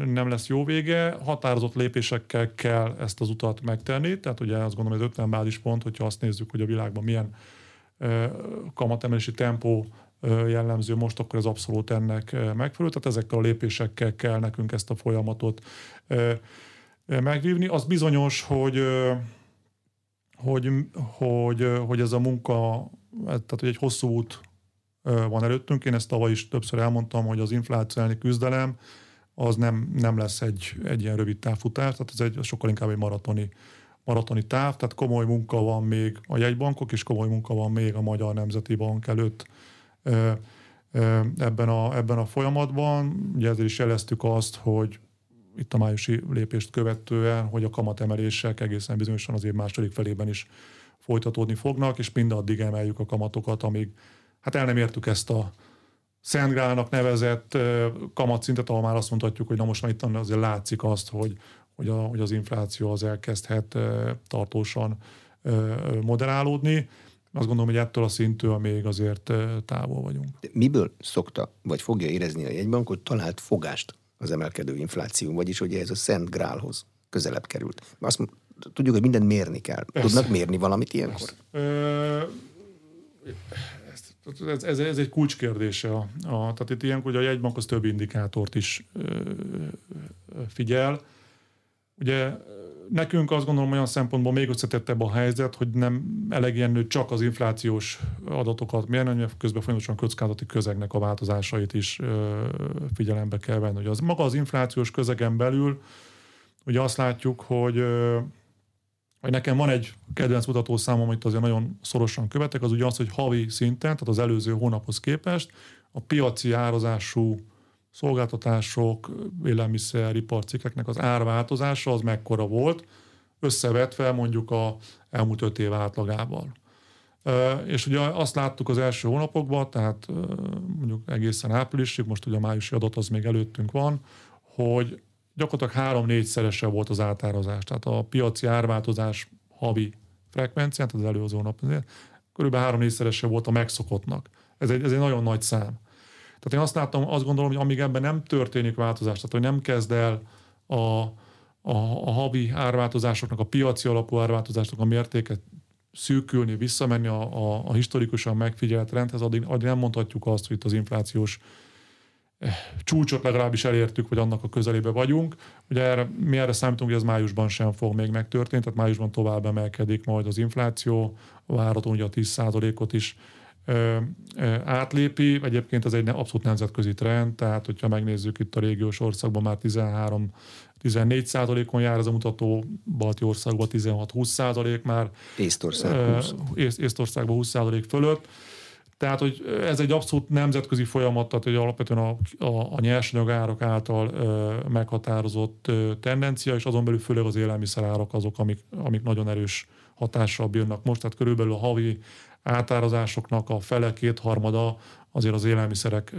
S2: nem lesz jó vége. Határozott lépésekkel kell ezt az utat megtenni, tehát ugye azt gondolom, hogy ez 50 bázispont, hogyha azt nézzük, hogy a világban milyen kamatemelési tempó jellemző most, akkor ez abszolút ennek megfelelő. Tehát ezekkel a lépésekkel kell nekünk ezt a folyamatot megvívni. Az bizonyos, hogy, hogy, hogy, hogy ez a munka, tehát hogy egy hosszú út van előttünk. Én ezt tavaly is többször elmondtam, hogy az infláció elleni küzdelem az nem, nem lesz egy, egy ilyen rövid távfutás, tehát ez egy sokkal inkább egy maratoni, maratoni táv, tehát komoly munka van még a jegybankok, és komoly munka van még a Magyar Nemzeti Bank előtt ebben a, ebben a folyamatban. Ugye ezért is jeleztük azt, hogy itt a májusi lépést követően, hogy a kamatemelések egészen bizonyosan az év második felében is folytatódni fognak, és mindaddig emeljük a kamatokat, amíg hát el nem értük ezt a Szentgrálnak nevezett kamatszintet, ahol már azt mondhatjuk, hogy na most már itt azért látszik azt, hogy, hogy, a, hogy az infláció az elkezdhet tartósan moderálódni. Azt gondolom, hogy ettől a szintől még azért távol vagyunk.
S1: De miből szokta, vagy fogja érezni a jegybank, hogy talált fogást az emelkedő infláció, vagyis hogy ez a Szent Grálhoz közelebb került. Azt tudjuk, hogy mindent mérni kell. Persze. Tudnak mérni valamit ilyenkor?
S2: Ez, ez, ez egy kulcskérdése. A, a, tehát itt ilyenkor hogy a jegybank az több indikátort is ö, figyel. Ugye nekünk azt gondolom olyan szempontból még összetettebb a helyzet, hogy nem elegendő csak az inflációs adatokat mérni, hanem közben folyamatosan kockázati közegnek a változásait is figyelembe kell venni. Ugye az, maga az inflációs közegen belül ugye azt látjuk, hogy hogy nekem van egy kedvenc mutató számom, amit azért nagyon szorosan követek, az ugye az, hogy havi szinten, tehát az előző hónaphoz képest a piaci árazású szolgáltatások, élelmiszer, iparcikkeknek az árváltozása az mekkora volt, összevetve mondjuk a elmúlt öt év átlagával. És ugye azt láttuk az első hónapokban, tehát mondjuk egészen áprilisig, most ugye a májusi adat az még előttünk van, hogy gyakorlatilag három-négyszerese volt az átárazás. Tehát a piaci árváltozás havi frekvenciát, az előző nap, körülbelül három-négyszerese volt a megszokottnak. Ez egy, ez egy nagyon nagy szám. Tehát én azt látom, azt gondolom, hogy amíg ebben nem történik változás, tehát hogy nem kezd el a, a, a havi árváltozásoknak, a piaci alapú árváltozásoknak a mértéke szűkülni, visszamenni a, a, a historikusan megfigyelt rendhez, addig, addig nem mondhatjuk azt, hogy itt az inflációs eh, csúcsot legalábbis elértük, vagy annak a közelébe vagyunk. Ugye erre, mi erre számítunk, hogy ez májusban sem fog még megtörténni, tehát májusban tovább emelkedik majd az infláció, várhatóan ugye a 10%-ot is átlépi. Egyébként ez egy abszolút nemzetközi trend, tehát hogyha megnézzük itt a régiós országban már 13 14 százalékon jár ez a mutató, balti országban 16-20 százalék már.
S1: Észtország 20.
S2: Ész, Észtországban 20 százalék fölött. Tehát, hogy ez egy abszolút nemzetközi folyamat, tehát hogy alapvetően a, a, a nyersanyag árak által ö, meghatározott ö, tendencia, és azon belül főleg az élelmiszerárak azok, amik, amik nagyon erős hatással bírnak most, tehát körülbelül a havi átárazásoknak a fele, kétharmada azért az élelmiszerek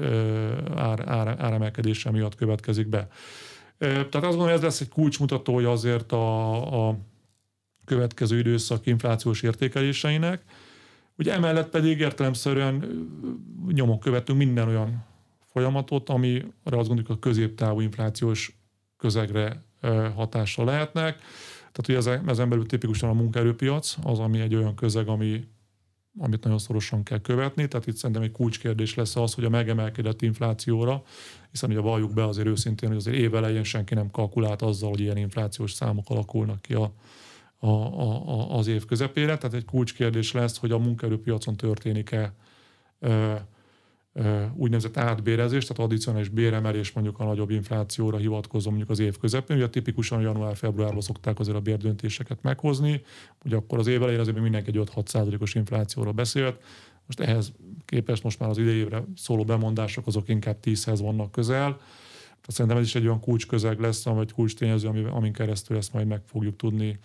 S2: ár, ár, áremelkedése miatt következik be. Tehát azt gondolom, ez lesz egy kulcsmutatója azért a, a következő időszak inflációs értékeléseinek. Ugye emellett pedig értelemszerűen nyomok követünk minden olyan folyamatot, amire azt gondoljuk a középtávú inflációs közegre hatással lehetnek. Tehát ugye ezen belül tipikusan a munkaerőpiac az, ami egy olyan közeg, ami amit nagyon szorosan kell követni, tehát itt szerintem egy kulcskérdés lesz az, hogy a megemelkedett inflációra, hiszen ugye valljuk be azért őszintén, hogy azért évelején senki nem kalkulált azzal, hogy ilyen inflációs számok alakulnak ki a, a, a, az év közepére, tehát egy kulcskérdés lesz, hogy a munkaerőpiacon történik-e úgynevezett átbérezés, tehát addicionális béremelés mondjuk a nagyobb inflációra hivatkozom mondjuk az év közepén. Ugye tipikusan január-februárban szokták azért a bérdöntéseket meghozni, ugye akkor az év elején azért mindenki egy 5-6 százalékos inflációra beszélt, most ehhez képest most már az idejévre szóló bemondások azok inkább 10-hez vannak közel. Szerintem ez is egy olyan kulcsközeg lesz, vagy kulcstényező, amin keresztül ezt majd meg fogjuk tudni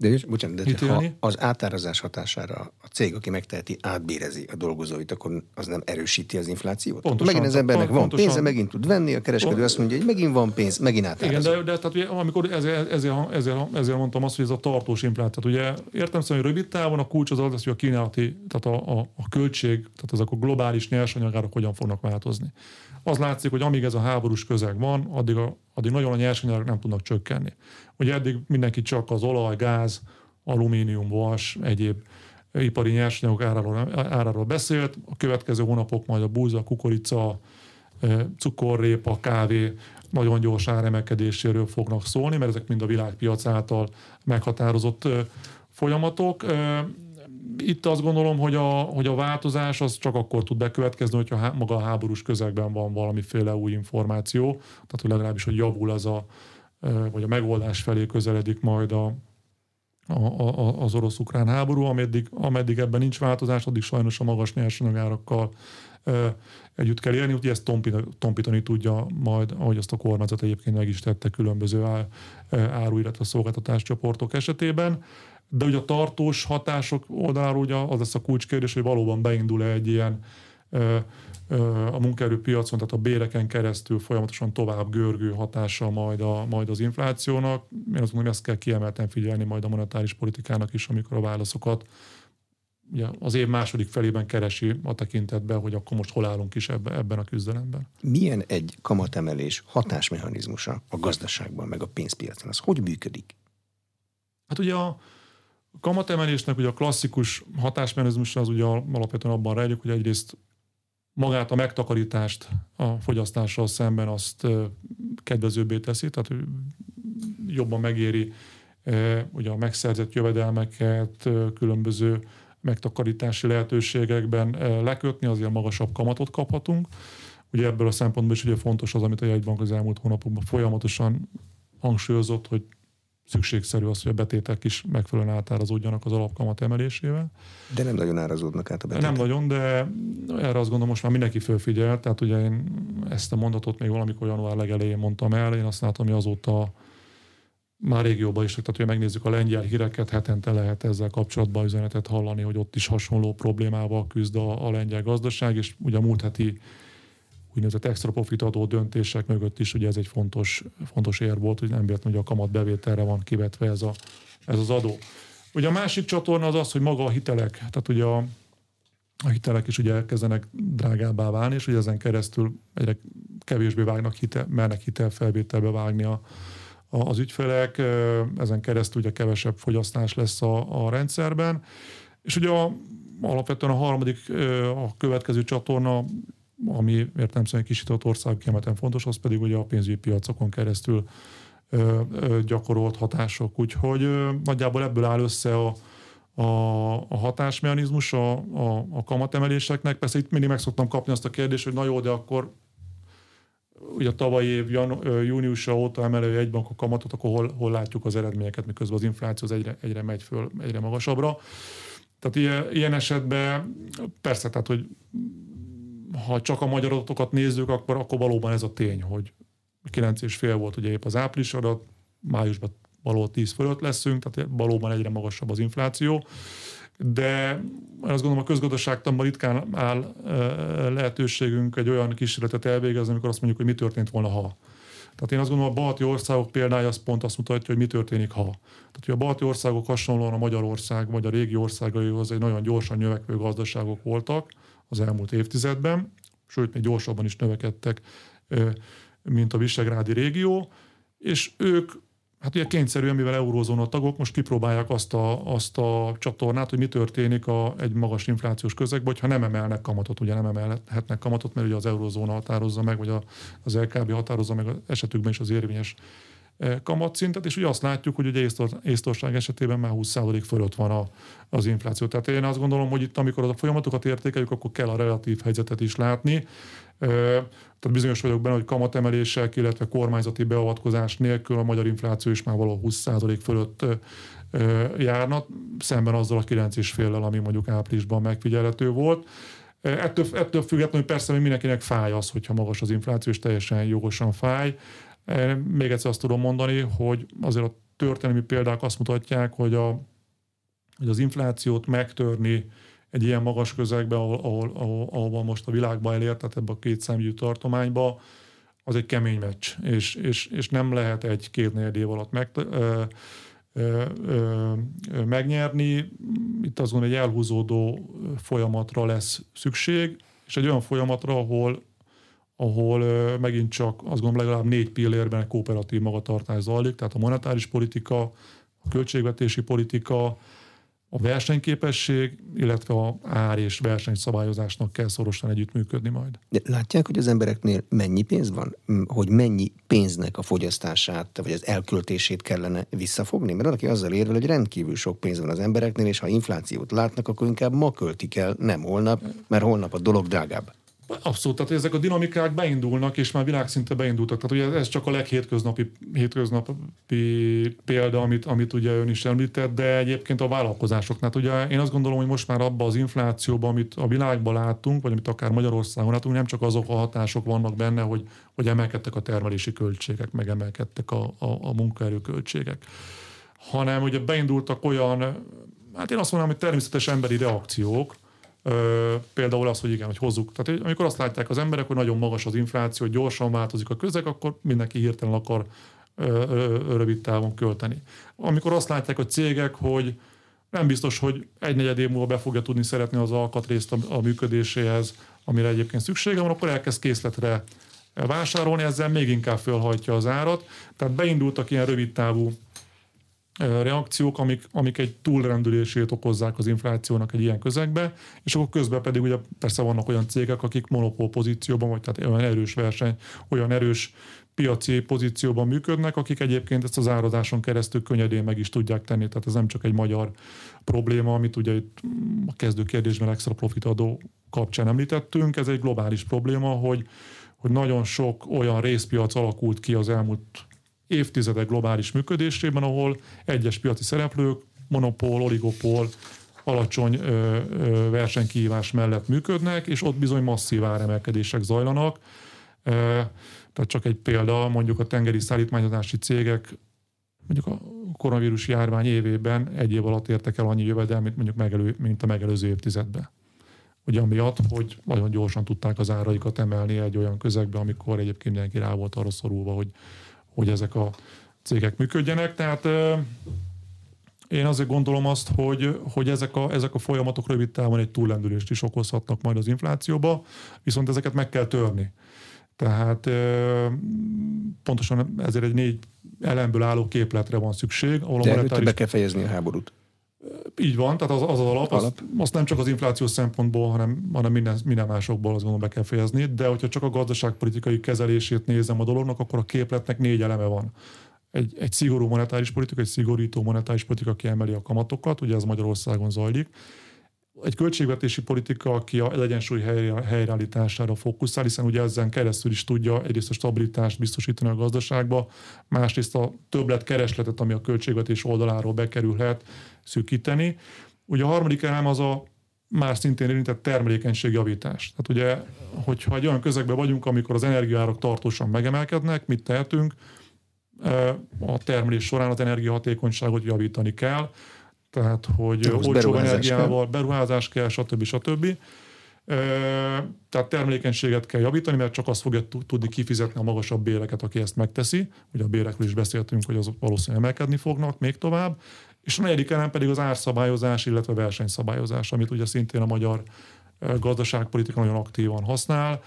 S1: de, bocsánat, de ha az átárazás hatására a cég, aki megteheti, átbérezi a dolgozóit, akkor az nem erősíti az inflációt? Pontosan, megint az embernek van pontosan. pénze, megint tud venni, a kereskedő pont, azt mondja, hogy megint van pénz, megint átárazza.
S2: Igen, de, de tehát, amikor ezért, ezért, ezért, ezért, mondtam azt, hogy ez a tartós infláció. Ugye értem szerint, hogy rövid távon a kulcs az az, hogy a kínálati, tehát a, a, a költség, tehát azok a globális nyersanyagárak hogyan fognak változni. Az látszik, hogy amíg ez a háborús közeg van, addig, a, addig nagyon a nyersanyagok nem tudnak csökkenni. Ugye eddig mindenki csak az olaj, gáz, alumínium, vas, egyéb ipari nyersanyagok áráról, áráról beszélt. A következő hónapok majd a búza, kukorica, cukorrépa, kávé nagyon gyors áremelkedéséről fognak szólni, mert ezek mind a világpiac által meghatározott folyamatok. Itt azt gondolom, hogy a, hogy a változás az csak akkor tud bekövetkezni, hogyha há, maga a háborús közegben van valamiféle új információ, tehát hogy legalábbis, hogy javul az a, vagy a megoldás felé közeledik majd a, a, a, az orosz-ukrán háború, ameddig, ameddig ebben nincs változás, addig sajnos a magas nyersanyagárakkal együtt kell élni, úgyhogy ezt tompítani, tompítani tudja majd, ahogy azt a kormányzat egyébként meg is tette különböző áru, illetve szolgáltatás csoportok esetében. De ugye a tartós hatások oldaláról ugye az lesz a kulcskérdés, hogy valóban beindul-e egy ilyen a munkaerőpiacon, tehát a béreken keresztül folyamatosan tovább görgő hatása majd, a, majd az inflációnak. Én azt gondolom, hogy ezt kell kiemelten figyelni majd a monetáris politikának is, amikor a válaszokat ugye az év második felében keresi a tekintetben, hogy akkor most hol állunk is ebben, ebben a küzdelemben.
S1: Milyen egy kamatemelés hatásmechanizmusa a gazdaságban, meg a pénzpiacon? Az hogy működik?
S2: Hát ugye a kamatemelésnek ugye a klasszikus hatásmechanizmusa az ugye alapvetően abban rejlik, hogy egyrészt magát a megtakarítást a fogyasztással szemben azt kedvezőbbé teszi, tehát jobban megéri ugye a megszerzett jövedelmeket különböző megtakarítási lehetőségekben lekötni, azért magasabb kamatot kaphatunk. Ugye ebből a szempontból is ugye fontos az, amit a jegybank az elmúlt hónapokban folyamatosan hangsúlyozott, hogy szükségszerű az, hogy a betétek is megfelelően átárazódjanak az alapkamat emelésével.
S1: De nem nagyon árazódnak át a betétek.
S2: Nem nagyon, de erre azt gondolom most már mindenki fölfigyel, tehát ugye én ezt a mondatot még valamikor január legelején mondtam el, én azt látom, hogy azóta már régióban is, tehát hogy megnézzük a lengyel híreket, hetente lehet ezzel kapcsolatban üzenetet hallani, hogy ott is hasonló problémával küzd a, a lengyel gazdaság, és ugye a múlt heti úgynevezett extra profit adó döntések mögött is ugye ez egy fontos, fontos ér volt, hogy nem véletlenül, hogy a kamat bevételre van kivetve ez, a, ez az adó. Ugye a másik csatorna az az, hogy maga a hitelek, tehát ugye a, a hitelek is ugye elkezdenek drágábbá válni, és ugye ezen keresztül egyre kevésbé vágnak hitel, mernek hitelfelvételbe vágni a, az ügyfelek, ezen keresztül ugye kevesebb fogyasztás lesz a, a rendszerben. És ugye a, alapvetően a harmadik, a következő csatorna, ami értelemszerűen kisított ország kiemelten fontos, az pedig ugye a pénzügyi piacokon keresztül gyakorolt hatások. Úgyhogy nagyjából ebből áll össze a, a, a hatásmechanizmus a, a, a kamatemeléseknek. Persze itt mindig meg szoktam kapni azt a kérdést, hogy na jó, de akkor ugye a tavalyi év jan, júniusa óta emelő egy a kamatot, akkor hol, hol látjuk az eredményeket, miközben az infláció az egyre, egyre megy föl, egyre magasabbra. Tehát ilyen, ilyen esetben persze, tehát hogy ha csak a magyar adatokat nézzük, akkor, akkor valóban ez a tény, hogy 9,5 volt ugye épp az április adat, májusban való 10 fölött leszünk, tehát valóban egyre magasabb az infláció de azt gondolom a közgazdaságtanban ritkán áll lehetőségünk egy olyan kísérletet elvégezni, amikor azt mondjuk, hogy mi történt volna, ha. Tehát én azt gondolom, a balti országok példája az pont azt mutatja, hogy mi történik, ha. Tehát, hogy a balti országok hasonlóan a Magyarország vagy a régi országaihoz egy nagyon gyorsan növekvő gazdaságok voltak az elmúlt évtizedben, sőt, még gyorsabban is növekedtek, mint a Visegrádi régió, és ők Hát ugye kényszerűen, mivel eurózóna tagok, most kipróbálják azt a, azt a csatornát, hogy mi történik a, egy magas inflációs közegben, hogyha nem emelnek kamatot, ugye nem emelhetnek kamatot, mert ugye az eurózóna határozza meg, vagy a, az LKB határozza meg az esetükben is az érvényes kamatszintet, és ugye azt látjuk, hogy ugye Észtország esetében már 20% fölött van a, az infláció. Tehát én azt gondolom, hogy itt, amikor a folyamatokat értékeljük, akkor kell a relatív helyzetet is látni. Tehát bizonyos vagyok benne, hogy kamatemelések, illetve kormányzati beavatkozás nélkül a magyar infláció is már valahol 20% fölött járna, szemben azzal a 9,5-lel, ami mondjuk áprilisban megfigyelhető volt. Ettől, ettől függetlenül persze hogy mindenkinek fáj az, hogyha magas az infláció, és teljesen jogosan fáj. Még egyszer azt tudom mondani, hogy azért a történelmi példák azt mutatják, hogy, a, hogy az inflációt megtörni egy ilyen magas közegbe, ahol, ahol, ahol, ahol most a világban elért, tehát ebbe a két számjú tartományba, az egy kemény meccs, és, és, és nem lehet egy-két negyed év alatt meg, ö, ö, ö, megnyerni. Itt azt gondolom, egy elhúzódó folyamatra lesz szükség, és egy olyan folyamatra, ahol ahol megint csak azt gondolom legalább négy pillérben egy kooperatív magatartás zajlik, tehát a monetáris politika, a költségvetési politika, a versenyképesség, illetve a ár és versenyszabályozásnak kell szorosan együttműködni majd.
S1: De látják, hogy az embereknél mennyi pénz van? Hogy mennyi pénznek a fogyasztását, vagy az elköltését kellene visszafogni? Mert valaki azzal érvel, hogy rendkívül sok pénz van az embereknél, és ha inflációt látnak, akkor inkább ma költik el, nem holnap, mert holnap a dolog drágább.
S2: Abszolút, tehát ezek a dinamikák beindulnak, és már világszinte beindultak. Tehát ugye ez csak a leghétköznapi hétköznapi példa, amit, amit ugye ön is említett, de egyébként a vállalkozásoknál. Ugye én azt gondolom, hogy most már abban az inflációban, amit a világban látunk, vagy amit akár Magyarországon látunk, nem csak azok a hatások vannak benne, hogy, hogy emelkedtek a termelési költségek, meg emelkedtek a, a, a munkaerőköltségek, hanem ugye beindultak olyan, hát én azt mondom, hogy természetes emberi reakciók, Például az, hogy igen, hogy hozzuk. Tehát amikor azt látják az emberek, hogy nagyon magas az infláció, hogy gyorsan változik a közeg, akkor mindenki hirtelen akar ö, rövid távon költeni. Amikor azt látják a cégek, hogy nem biztos, hogy egy negyed év múlva be fogja tudni szeretni az alkatrészt a, a működéséhez, amire egyébként szüksége van, akkor elkezd készletre vásárolni, ezzel még inkább fölhajtja az árat. Tehát beindultak ilyen rövid távú reakciók, amik, amik egy túlrendülését okozzák az inflációnak egy ilyen közegbe, és akkor közben pedig ugye persze vannak olyan cégek, akik monopól pozícióban, vagy tehát olyan erős verseny, olyan erős piaci pozícióban működnek, akik egyébként ezt az árazáson keresztül könnyedén meg is tudják tenni. Tehát ez nem csak egy magyar probléma, amit ugye itt a kezdő kérdésben extra profit adó kapcsán említettünk, ez egy globális probléma, hogy, hogy nagyon sok olyan részpiac alakult ki az elmúlt évtizedek globális működésében, ahol egyes piaci szereplők, monopól, oligopól, alacsony ö, ö, versenykihívás mellett működnek, és ott bizony masszív áremelkedések zajlanak. E, tehát csak egy példa, mondjuk a tengeri szállítmányozási cégek mondjuk a koronavírus járvány évében egy év alatt értek el annyi jövedelmet, mondjuk megelő, mint a megelőző évtizedben. Ugye amiatt, hogy nagyon gyorsan tudták az áraikat emelni egy olyan közegbe, amikor egyébként mindenki rá volt arra szorulva, hogy hogy ezek a cégek működjenek. Tehát én azért gondolom azt, hogy, hogy ezek, a, ezek a folyamatok rövid távon egy túllendülést is okozhatnak majd az inflációba, viszont ezeket meg kell törni. Tehát pontosan ezért egy négy elemből álló képletre van szükség.
S1: Ahol De a monetáris... be kell fejezni a háborút.
S2: Így van, tehát az az, az alap, alap. Azt, azt nem csak az infláció szempontból, hanem, hanem minden, minden másokból azt gondolom be kell fejezni, de hogyha csak a gazdaságpolitikai kezelését nézem a dolognak, akkor a képletnek négy eleme van. Egy, egy szigorú monetáris politika, egy szigorító monetáris politika kiemeli a kamatokat, ugye ez Magyarországon zajlik, egy költségvetési politika, aki a egyensúly helyreállítására fókuszál, hiszen ugye ezen keresztül is tudja egyrészt a stabilitást biztosítani a gazdaságba, másrészt a többlet keresletet, ami a költségvetés oldaláról bekerülhet, szűkíteni. Ugye a harmadik elem az a már szintén érintett termelékenységjavítás. Tehát ugye, hogyha egy olyan közegben vagyunk, amikor az energiaárak tartósan megemelkednek, mit tehetünk? A termelés során az energiahatékonyságot javítani kell, tehát hogy olcsó energiával kell. beruházás kell, stb. stb. Tehát termelékenységet kell javítani, mert csak azt fogja tudni kifizetni a magasabb béreket, aki ezt megteszi. Ugye a bérekről is beszéltünk, hogy az valószínűleg emelkedni fognak még tovább. És a negyedik elem pedig az árszabályozás, illetve versenyszabályozás, amit ugye szintén a magyar gazdaságpolitika nagyon aktívan használ.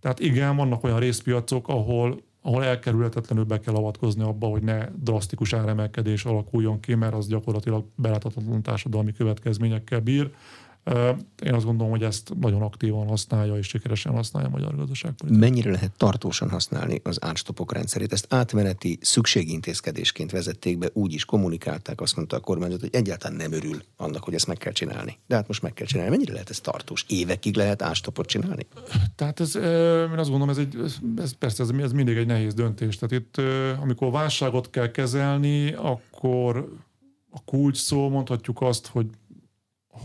S2: Tehát igen, vannak olyan részpiacok, ahol ahol elkerülhetetlenül be kell avatkozni abba, hogy ne drasztikus áremelkedés alakuljon ki, mert az gyakorlatilag beláthatatlan társadalmi következményekkel bír. Én azt gondolom, hogy ezt nagyon aktívan használja és sikeresen használja a magyar gazdaságpolitika.
S1: Mennyire lehet tartósan használni az árstopok rendszerét? Ezt átmeneti szükségintézkedésként vezették be, úgy is kommunikálták, azt mondta a kormányzat, hogy egyáltalán nem örül annak, hogy ezt meg kell csinálni. De hát most meg kell csinálni. Mennyire lehet ez tartós? Évekig lehet árstopot csinálni?
S2: Tehát ez, én azt gondolom, ez, egy, ez persze ez, ez mindig egy nehéz döntés. Tehát itt, amikor válságot kell kezelni, akkor a kulcs szó mondhatjuk azt, hogy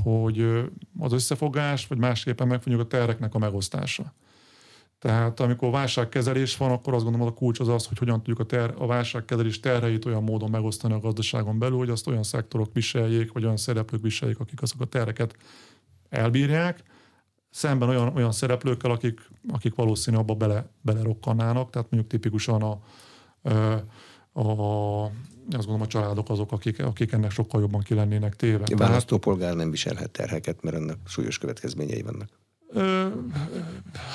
S2: hogy az összefogás, vagy másképpen megfogjuk a terreknek a megosztása. Tehát amikor válságkezelés van, akkor azt gondolom, hogy a kulcs az az, hogy hogyan tudjuk a, ter, a válságkezelés terheit olyan módon megosztani a gazdaságon belül, hogy azt olyan szektorok viseljék, vagy olyan szereplők viseljék, akik azok a tereket elbírják, szemben olyan, olyan szereplőkkel, akik, akik valószínűleg abba bele, belerokkannának, tehát mondjuk tipikusan a, a, a azt gondolom a családok azok, akik, akik ennek sokkal jobban ki lennének téve.
S1: A választópolgár nem viselhet terheket, mert ennek súlyos következményei vannak.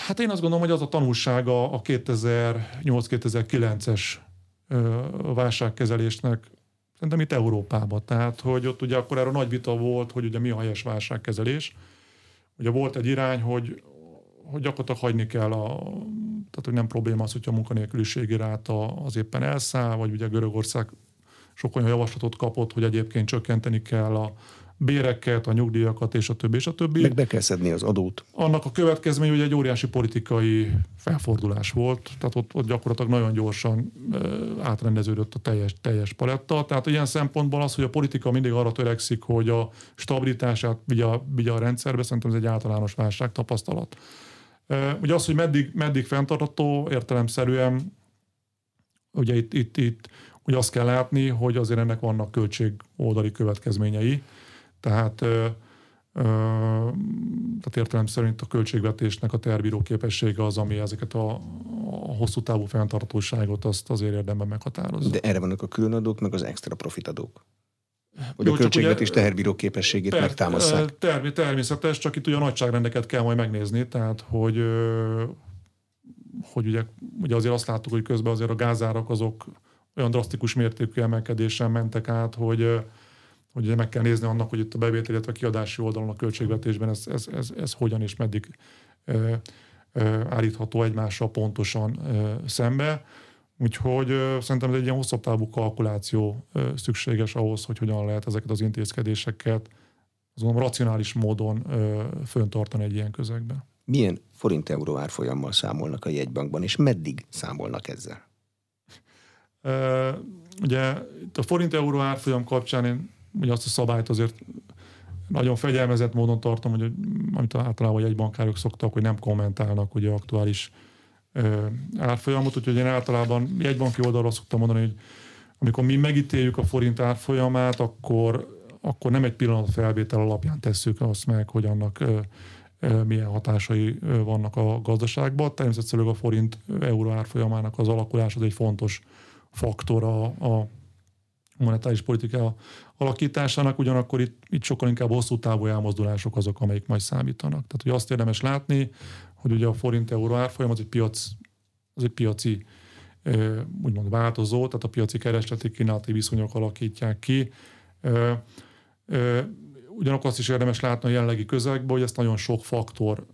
S2: Hát én azt gondolom, hogy az a tanulsága a 2008-2009-es válságkezelésnek Szerintem itt Európában. Tehát, hogy ott ugye akkor erről nagy vita volt, hogy ugye mi a helyes válságkezelés. Ugye volt egy irány, hogy, hogy gyakorlatilag hagyni kell a, tehát hogy nem probléma az, hogyha a munkanélküliségi ráta az éppen elszáll, vagy ugye Görögország sok olyan javaslatot kapott, hogy egyébként csökkenteni kell a béreket, a nyugdíjakat és a többi, és a többi.
S1: Meg be kell szedni az adót.
S2: Annak a következmény hogy egy óriási politikai felfordulás volt, tehát ott, ott gyakorlatilag nagyon gyorsan átrendeződött a teljes, teljes paletta. Tehát ilyen szempontból az, hogy a politika mindig arra törekszik, hogy a stabilitását vigye a, vigye a rendszerbe, szerintem ez egy általános válság tapasztalat. Ugye az, hogy meddig, meddig fenntartható, értelemszerűen ugye itt, itt, itt ugye azt kell látni, hogy azért ennek vannak költség oldali következményei. Tehát, ö, ö, tehát értelem szerint a költségvetésnek a terbíró képessége az, ami ezeket a, a hosszú távú fenntartóságot azt azért érdemben meghatározza.
S1: De erre vannak a különadók, meg az extra profitadók. Hogy Jó, a költségvetés ugye, teherbíró képességét ter, megtámasszák.
S2: Ter, természetes, csak itt ugye a nagyságrendeket kell majd megnézni, tehát hogy, hogy ugye, ugye azért azt láttuk, hogy közben azért a gázárak azok olyan drasztikus mértékű emelkedésen mentek át, hogy, hogy meg kell nézni annak, hogy itt a bevétel, illetve a kiadási oldalon a költségvetésben ez, ez, ez, ez hogyan és meddig állítható egymással pontosan szembe. Úgyhogy szerintem ez egy ilyen hosszabb távú kalkuláció szükséges ahhoz, hogy hogyan lehet ezeket az intézkedéseket azon racionális módon föntartani egy ilyen közegben.
S1: Milyen forint-euró árfolyammal számolnak a jegybankban, és meddig számolnak ezzel?
S2: Ugye itt a forint-euró árfolyam kapcsán én ugye azt a szabályt azért nagyon fegyelmezett módon tartom, hogy amit általában egy bankárok szoktak, hogy nem kommentálnak ugye aktuális árfolyamot, úgyhogy én általában egy banki oldalra szoktam mondani, hogy amikor mi megítéljük a forint árfolyamát, akkor, akkor nem egy pillanat felvétel alapján tesszük azt meg, hogy annak milyen hatásai vannak a gazdaságban. Természetesen a forint euró árfolyamának az alakulás az egy fontos faktor a, a monetáris politika alakításának, ugyanakkor itt, itt sokkal inkább hosszú távú elmozdulások azok, amelyik majd számítanak. Tehát hogy azt érdemes látni, hogy ugye a forint-euró árfolyam az egy, piac, az egy piaci úgymond változó, tehát a piaci keresleti kínálati viszonyok alakítják ki. Ugyanakkor azt is érdemes látni a jelenlegi közegben, hogy ezt nagyon sok faktor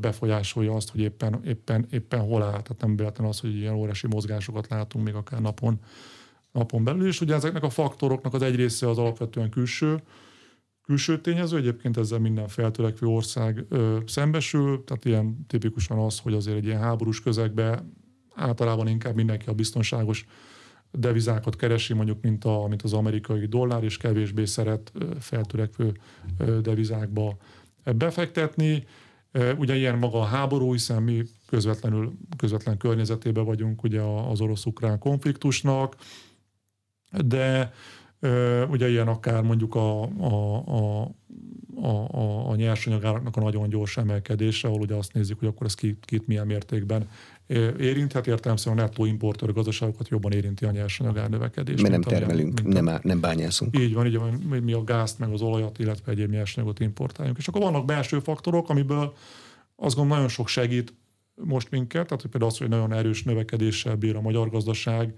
S2: befolyásolja azt, hogy éppen, éppen, éppen hol áll. Tehát nem véletlen az, hogy ilyen óriási mozgásokat látunk még akár napon, napon belül. És ugye ezeknek a faktoroknak az egy része az alapvetően külső, külső tényező, egyébként ezzel minden feltörekvő ország ö, szembesül, tehát ilyen tipikusan az, hogy azért egy ilyen háborús közegben általában inkább mindenki a biztonságos devizákat keresi, mondjuk mint, a, mint az amerikai dollár, és kevésbé szeret feltörekvő devizákba befektetni. Ugye ilyen maga a háború, hiszen mi közvetlenül, közvetlen környezetében vagyunk ugye az orosz-ukrán konfliktusnak, de ugye ilyen akár mondjuk a, a, a a, a, a nyersanyagáraknak a nagyon gyors emelkedése, ahol ugye azt nézzük, hogy akkor ez kit, kit milyen mértékben érinthet, értelemszerűen a nettó importőr gazdaságokat jobban érinti a nyersanyagár növekedés.
S1: Mert nem termelünk, a, nem, nem bányászunk.
S2: Így van, így van, mi a gázt, meg az olajat, illetve egyéb nyersanyagot importáljunk. És akkor vannak belső faktorok, amiből azt gondolom nagyon sok segít most minket, tehát hogy például az, hogy nagyon erős növekedéssel bír a magyar gazdaság,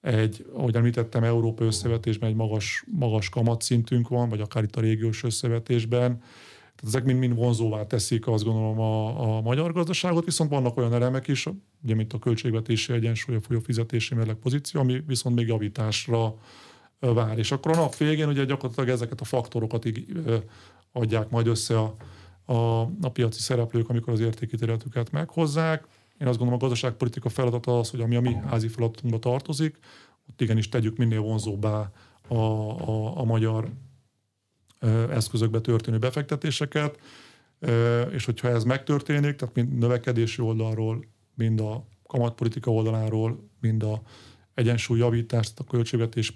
S2: egy, ahogy említettem, Európa összevetésben egy magas, magas kamatszintünk van, vagy akár itt a régiós összevetésben. Tehát ezek mind-mind vonzóvá teszik azt gondolom a, a magyar gazdaságot, viszont vannak olyan elemek is, ugye mint a költségvetési egyensúly, a folyófizetési mérleg pozíció, ami viszont még javításra vár. És akkor a nap végén ugye gyakorlatilag ezeket a faktorokat így, adják majd össze a, a, a piaci szereplők, amikor az értékítéletüket meghozzák. Én azt gondolom, a gazdaságpolitika feladata az, hogy ami a mi házi feladatunkba tartozik, ott igenis tegyük minél vonzóbbá a, a, a magyar eszközökbe történő befektetéseket, és hogyha ez megtörténik, tehát mind növekedési oldalról, mind a kamatpolitika oldaláról, mind a egyensúlyjavítást a költségvetési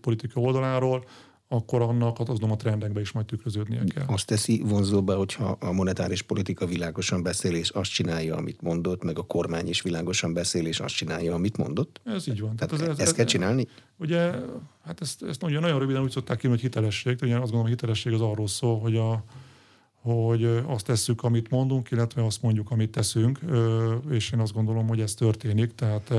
S2: politika oldaláról, akkor annak az a trendekbe is majd tükröződnie kell.
S1: Azt teszi vonzóba, hogyha a monetáris politika világosan beszél, és azt csinálja, amit mondott, meg a kormány is világosan beszél, és azt csinálja, amit mondott?
S2: Ez így van.
S1: Tehát ez, ez, ezt ez, kell csinálni?
S2: Ugye, hát ezt, ezt nagyon, nagyon röviden úgy szokták ki, hogy hitelesség. Ugye azt gondolom, hogy hitelesség az arról szól, hogy a, hogy azt tesszük, amit mondunk, illetve azt mondjuk, amit teszünk, és én azt gondolom, hogy ez történik. Tehát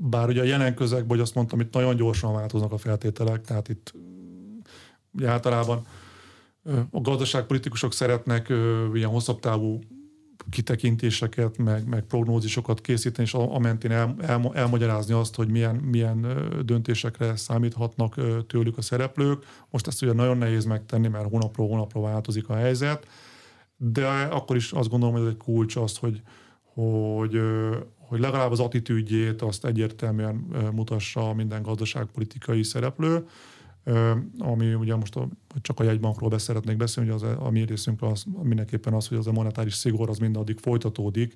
S2: Bár ugye a jelen közegben, hogy azt mondtam, itt nagyon gyorsan változnak a feltételek, tehát itt ugye általában a gazdaságpolitikusok szeretnek ilyen hosszabb távú kitekintéseket, meg, meg prognózisokat készíteni, és a mentén el, el, elmagyarázni azt, hogy milyen, milyen döntésekre számíthatnak tőlük a szereplők. Most ezt ugye nagyon nehéz megtenni, mert hónapról hónapra változik a helyzet, de akkor is azt gondolom, hogy ez egy kulcs az, hogy, hogy, hogy legalább az attitűdjét azt egyértelműen mutassa minden gazdaságpolitikai szereplő, ami ugye most a, csak a jegybankról be szeretnék beszélni, hogy az, a mi részünkről az mindenképpen az, hogy az a monetáris szigor az mindaddig folytatódik,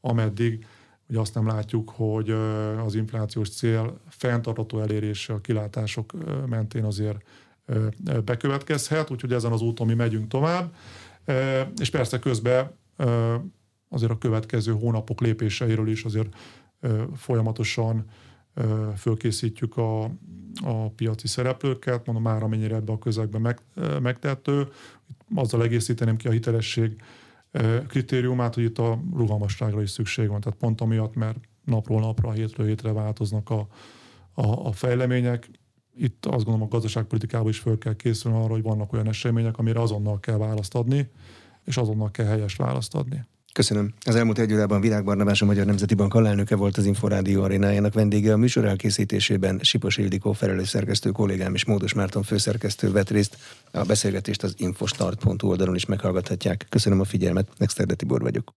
S2: ameddig ugye azt nem látjuk, hogy az inflációs cél fenntartató elérése a kilátások mentén azért bekövetkezhet, úgyhogy ezen az úton mi megyünk tovább, és persze közben azért a következő hónapok lépéseiről is azért folyamatosan fölkészítjük a, a piaci szereplőket, mondom már amennyire ebbe a közegben meg, megtehető. Azzal egészíteném ki a hitelesség kritériumát, hogy itt a rugalmasságra is szükség van. Tehát pont amiatt, mert napról napra, hétről hétre változnak a, a, a fejlemények. Itt azt gondolom a gazdaságpolitikában is föl kell készülni arra, hogy vannak olyan események, amire azonnal kell választ adni, és azonnal kell helyes választ adni.
S1: Köszönöm. Az elmúlt egy órában Virág Barnabás, a Magyar Nemzeti Bank alelnöke volt az Inforádió arénájának vendége. A műsor elkészítésében Sipos Ildikó felelős szerkesztő kollégám és Módos Márton főszerkesztő vett részt. A beszélgetést az infostart.hu oldalon is meghallgathatják. Köszönöm a figyelmet, Nexterde Tibor vagyok.